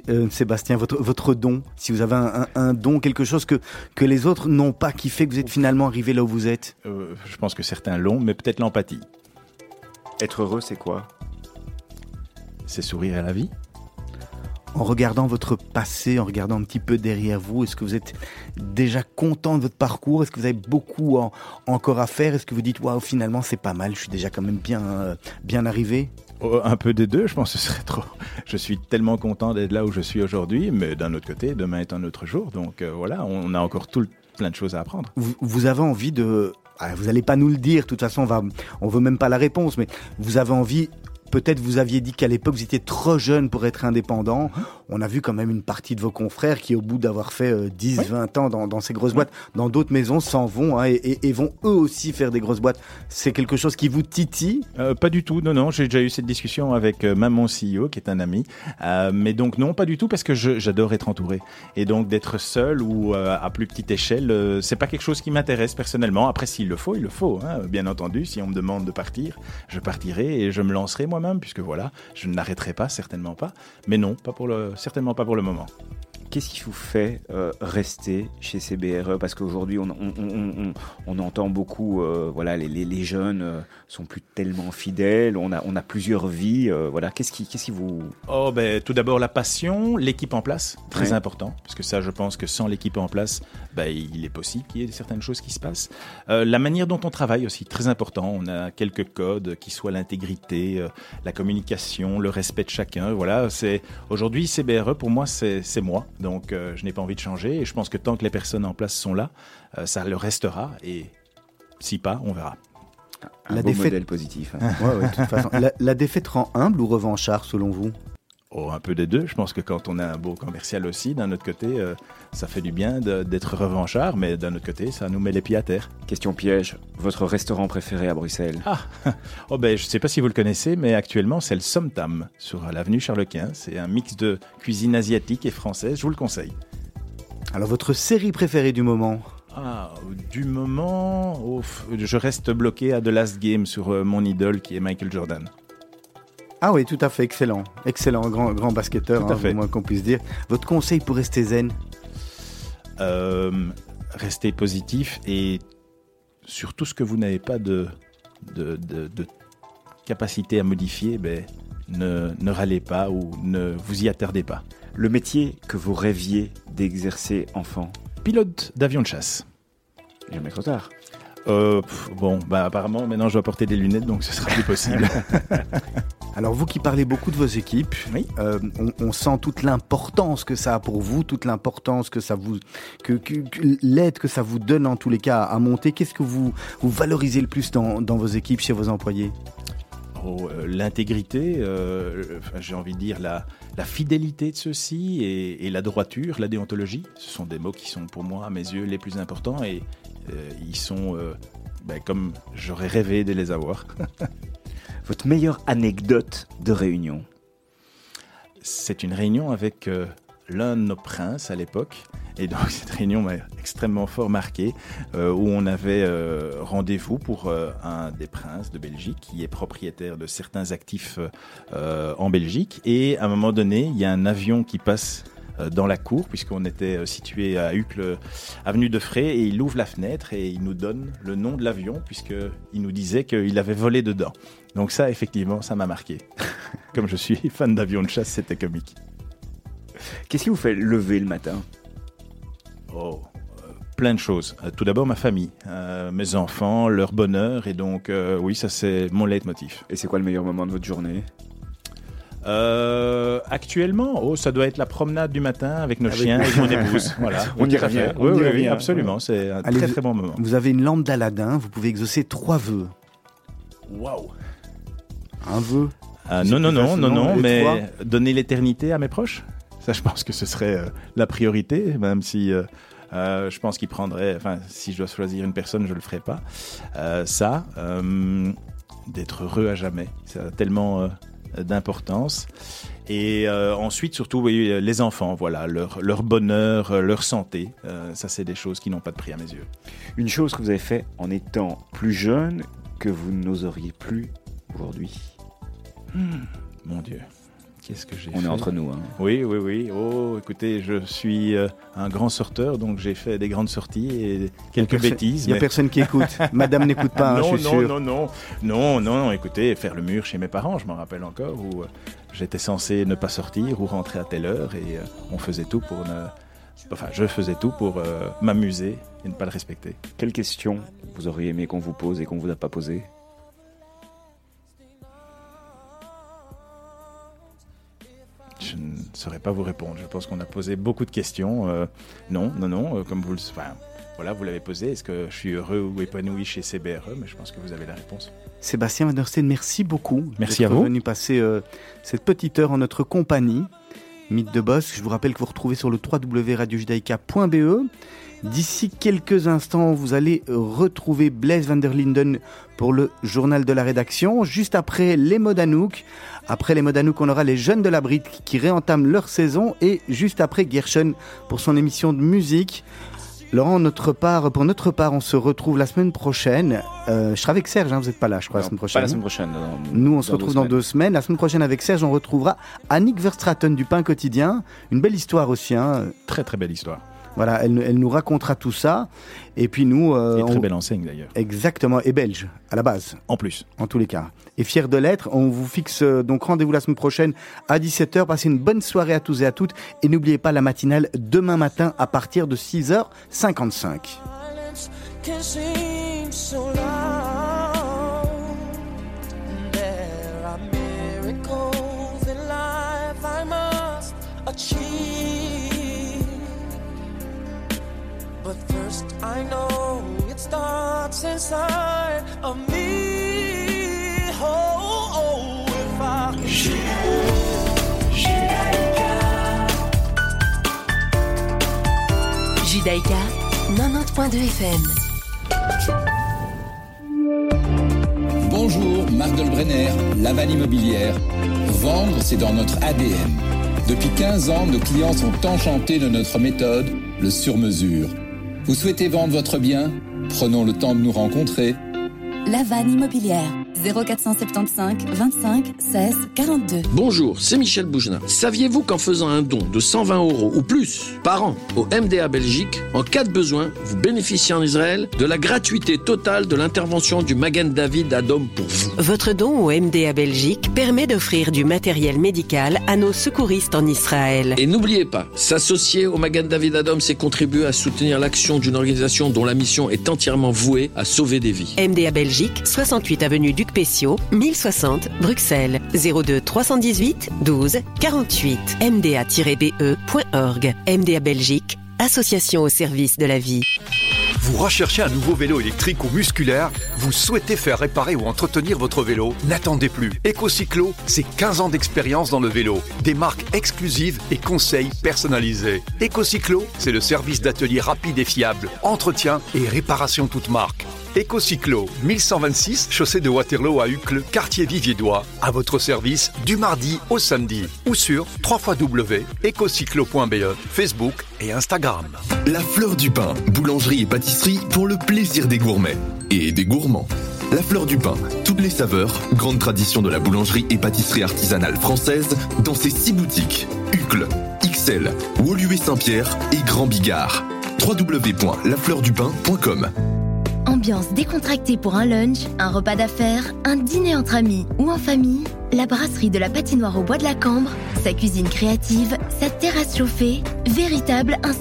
Euh, Sébastien, votre, votre don, si vous avez un, un- un don, quelque chose que, que les autres n'ont pas, qui fait que vous êtes finalement arrivé là où vous êtes. Euh, je pense que certains l'ont, mais peut-être l'empathie. Être heureux, c'est quoi? C'est sourire à la vie? En regardant votre passé, en regardant un petit peu derrière vous, est-ce que vous êtes déjà content de votre parcours? Est-ce que vous avez beaucoup en- encore à faire? Est-ce que vous dites waouh finalement c'est pas mal, je suis déjà quand même bien euh, bien arrivé? Oh, Un peu des deux, je pense que ce serait trop. Je suis tellement content d'être là où je suis aujourd'hui, mais d'un autre côté, demain est un autre jour. Donc euh, voilà, on a encore tout le- plein de choses à apprendre. vous, vous avez envie de ah, vous allez pas nous le dire, de toute façon on va on veut même pas la réponse, mais vous avez envie Peut-être vous aviez dit qu'à l'époque vous étiez trop jeune pour être indépendant. On a vu quand même une partie de vos confrères qui, au bout d'avoir fait euh, 10, 20 ans dans, dans ces grosses boîtes, dans d'autres maisons, s'en vont hein, et, vont eux aussi faire des grosses boîtes. C'est quelque chose qui vous titille? Euh, pas du tout, non, non. J'ai déjà eu cette discussion avec euh, mon CEO, qui est un ami. Euh, mais donc non, pas du tout, parce que j'adore être entouré. Et donc d'être seul ou euh, à plus petite échelle, c'est pas quelque chose qui m'intéresse personnellement. Après, s'il le faut, il le faut. hein. Bien entendu, si on me demande de partir, je partirai et je me lancerai moi-même, puisque voilà, je n'arrêterai pas, certainement pas. Mais non, pas pour le, certainement pas pour le moment. Qu'est-ce qui vous fait euh, rester chez CBRE Parce qu'aujourd'hui, on, on, on- on- on entend beaucoup, euh, voilà, les, les- les jeunes euh, sont plus tellement fidèles, on a, on a plusieurs vies, euh, voilà. Qu'est-ce qui, qu'est-ce qui vous... Oh, ben, tout d'abord la passion, l'équipe en place, très Ouais. important, parce que ça, je pense que sans l'équipe en place, ben, il est possible qu'il y ait certaines choses qui se passent. La manière dont on travaille aussi, très important. On a quelques codes qui soient l'intégrité, la communication, le respect de chacun. Voilà, c'est aujourd'hui CBRE pour moi, c'est moi. Donc, euh, je n'ai pas envie de changer. Et je pense que tant que les personnes en place sont là, euh, ça le restera. Et si pas, on verra. Un La beau défaite- modèle positif. hein. Ouais, ouais, de toute façon. La, la défaite rend humble ou revanchard selon vous? Oh, un peu des deux. Je pense que quand on a un beau commercial aussi, d'un autre côté, euh, ça fait du bien d'être revanchard, mais d'un autre côté, ça nous met les pieds à terre. Question piège, votre restaurant préféré à Bruxelles? Ah, oh ben, je ne sais pas si vous le connaissez, mais actuellement, c'est le Somtam sur l'avenue Charles Quint. C'est un mix de cuisine asiatique et française. Je vous le conseille. Alors votre série préférée du moment? Ah, du moment, oh, je reste bloqué à The Last Game sur euh, mon idole qui est Michael Jordan. Ah oui, tout à fait, excellent. Excellent, grand, grand basketteur, Tout à hein, fait. au moins qu'on puisse dire. Votre conseil pour rester zen Euh, restez positif et sur tout ce que vous n'avez pas de, de, de- de capacité à modifier, ben, ne, ne râlez pas ou ne vous y attardez pas. Le métier que vous rêviez d'exercer enfant Pilote d'avion de chasse. Jamais trop tard. Euh, pff, bon, bah apparemment maintenant je dois porter des lunettes donc ce sera plus possible. Alors vous qui parlez beaucoup de vos équipes, Oui. euh, on, on sent toute l'importance que ça a pour vous, toute l'importance que ça vous, que, que- que l'aide que ça vous donne en tous les cas à monter. Qu'est-ce que vous vous valorisez le plus dans, dans vos équipes, chez vos employés? Oh, euh, L'intégrité, euh, enfin, j'ai envie de dire la, la fidélité de ceux-ci et, et la droiture, la déontologie, ce sont des mots qui sont pour moi, à mes yeux, les plus importants et euh, ils sont euh, ben, comme j'aurais rêvé de les avoir. Votre meilleure anecdote de réunion? C'est une réunion avec euh, l'un de nos princes à l'époque. Et donc cette réunion m'a extrêmement fort marqué, euh, où on avait euh, rendez-vous pour euh, un des princes de Belgique qui est propriétaire de certains actifs en Belgique. Et à un moment donné, il y a un avion qui passe dans la cour, puisqu'on était situé à Uccle, avenue de Fray, et il ouvre la fenêtre et il nous donne le nom de l'avion, puisqu'il nous disait qu'il avait volé dedans. Donc ça, effectivement, ça m'a marqué. Comme je suis fan d'avion de chasse, c'était comique. Qu'est-ce qui vous fait lever le matin? Oh, euh, plein de choses. Euh, tout d'abord, ma famille, euh, mes enfants, leur bonheur, et donc, euh, oui, ça c'est mon leitmotiv. Et c'est quoi le meilleur moment de votre journée? Euh, actuellement, oh, ça doit être la promenade du matin avec nos Avec chiens et mon épouse. Voilà. On y revient, Oui, oui, oui, absolument. C'est un Allez, très très bon moment. Vous avez une lampe d'Aladin, vous pouvez exaucer trois vœux. Waouh. Un vœu? Ah, non, non, non, non, non, mais donner l'éternité à mes proches, ça, je pense que ce serait euh, la priorité, même si euh, euh, je pense qu'il prendrait, enfin, si je dois choisir une personne, je le ferai pas. Ça, d'être heureux à jamais, ça a tellement d'importance. Et ensuite, surtout, oui, les enfants, voilà, leur, leur bonheur, leur santé, ça, c'est des choses qui n'ont pas de prix à mes yeux. Une chose que vous avez fait en étant plus jeune que vous n'oseriez plus aujourd'hui Mon Dieu, Qu'est-ce que j'ai On fait est entre nous. hein. Oui, oui, oui. Oh, écoutez, je suis euh, un grand sorteur, donc j'ai fait des grandes sorties et quelques bêtises. Il n'y a mais- personne qui écoute. Madame n'écoute pas, hein, non, je suis non, sûr. non, non, non, non, non, écoutez, faire le mur chez mes parents, je m'en rappelle encore, où euh, j'étais censé ne pas sortir ou rentrer à telle heure et euh, on faisait tout pour ne... Enfin, je faisais tout pour euh, m'amuser et ne pas le respecter. Quelle question vous auriez aimé qu'on vous pose et qu'on vous a pas posée saurais pas vous répondre. Je pense qu'on a posé beaucoup de questions. Euh, non, non, non, euh, comme vous le... Enfin, voilà, vous l'avez posé. Est-ce que je suis heureux ou épanoui chez CBRE Mais je pense que vous avez la réponse. Sébastien Van der Steen, merci beaucoup. Merci à d'être vous. venu passer euh, cette petite heure en notre compagnie. Mythe de Boss, je vous rappelle que vous retrouvez sur le www.radiojudaïka.be. D'ici quelques instants, vous allez retrouver Blaise van der Linden pour le journal de la rédaction. Juste après les mots d'Anouk. Après les mots d'Anouk, on aura les jeunes de la Brite qui réentament leur saison. Et juste après, Gershon pour son émission de musique. Laurent, notre part, pour notre part, on se retrouve la semaine prochaine. Euh, je serai avec Serge, hein, vous n'êtes pas là, je crois, la semaine Pas prochaine. la semaine prochaine. dans- Nous, on se retrouve deux dans deux semaines. La semaine prochaine avec Serge, on retrouvera Annick Verstraten du Pain Quotidien. Une belle histoire aussi. Hein. Très, très belle histoire. Voilà, elle, elle nous racontera tout ça. Et puis nous, euh, Et très on- belle enseigne d'ailleurs. exactement, et belge à la base, En plus. en tous les cas. Et fier de l'être, on vous fixe euh, donc rendez-vous la semaine prochaine à 17h. Passez une bonne soirée à tous et à toutes. Et n'oubliez pas la matinale demain matin à partir de 6h55. First, I know it starts inside of me. Oh, oh if I Judaïka 90.2 FM. Bonjour, Marc Dolbrenner, Laval Immobilière. Vendre, c'est dans notre ADN. Depuis 15 ans, nos clients sont enchantés de notre méthode, le sur-mesure. Vous souhaitez vendre votre bien? Prenons le temps de nous rencontrer. La vanne immobilière. 0475 25 16 42. Bonjour, c'est Michel Boujna. Saviez-vous qu'en faisant un don de 120 euros ou plus par an au MDA Belgique, en cas de besoin, vous bénéficiez en Israël de la gratuité totale de l'intervention du Magen David Adom pour vous? Votre don au MDA Belgique permet d'offrir du matériel médical à nos secouristes en Israël. Et n'oubliez pas, s'associer au Magen David Adom, c'est contribuer à soutenir l'action d'une organisation dont la mission est entièrement vouée à sauver des vies. MDA Belgique, 68 avenue Duc Pessiot, 1060 Bruxelles, 02 318 12 48. MDA-be.org. MDA Belgique, association au service de la vie. Vous recherchez un nouveau vélo électrique ou musculaire? Vous souhaitez faire réparer ou entretenir votre vélo? N'attendez plus. EcoCyclo, c'est 15 ans d'expérience dans le vélo, des marques exclusives et conseils personnalisés. EcoCyclo, c'est le service d'atelier rapide et fiable, entretien et réparation toute marque. EcoCyclo, 1126, chaussée de Waterloo à Uccle, quartier Viviédois, à votre service du mardi au samedi ou sur www.ecocyclo.be, Facebook et Instagram. La fleur du pain, boulangerie et pâtisserie pour le plaisir des gourmets et des gourmands. La fleur du pain, toutes les saveurs, grande tradition de la boulangerie et pâtisserie artisanale française dans ses six boutiques Uccle, XL, Woluwe Saint-Pierre et Grand Bigard. www.lafleurdupin.com Ambiance décontractée pour un lunch, un repas d'affaires, un dîner entre amis ou en famille. La brasserie de la patinoire au bois de la Cambre, sa cuisine créative, sa terrasse chauffée, véritable institut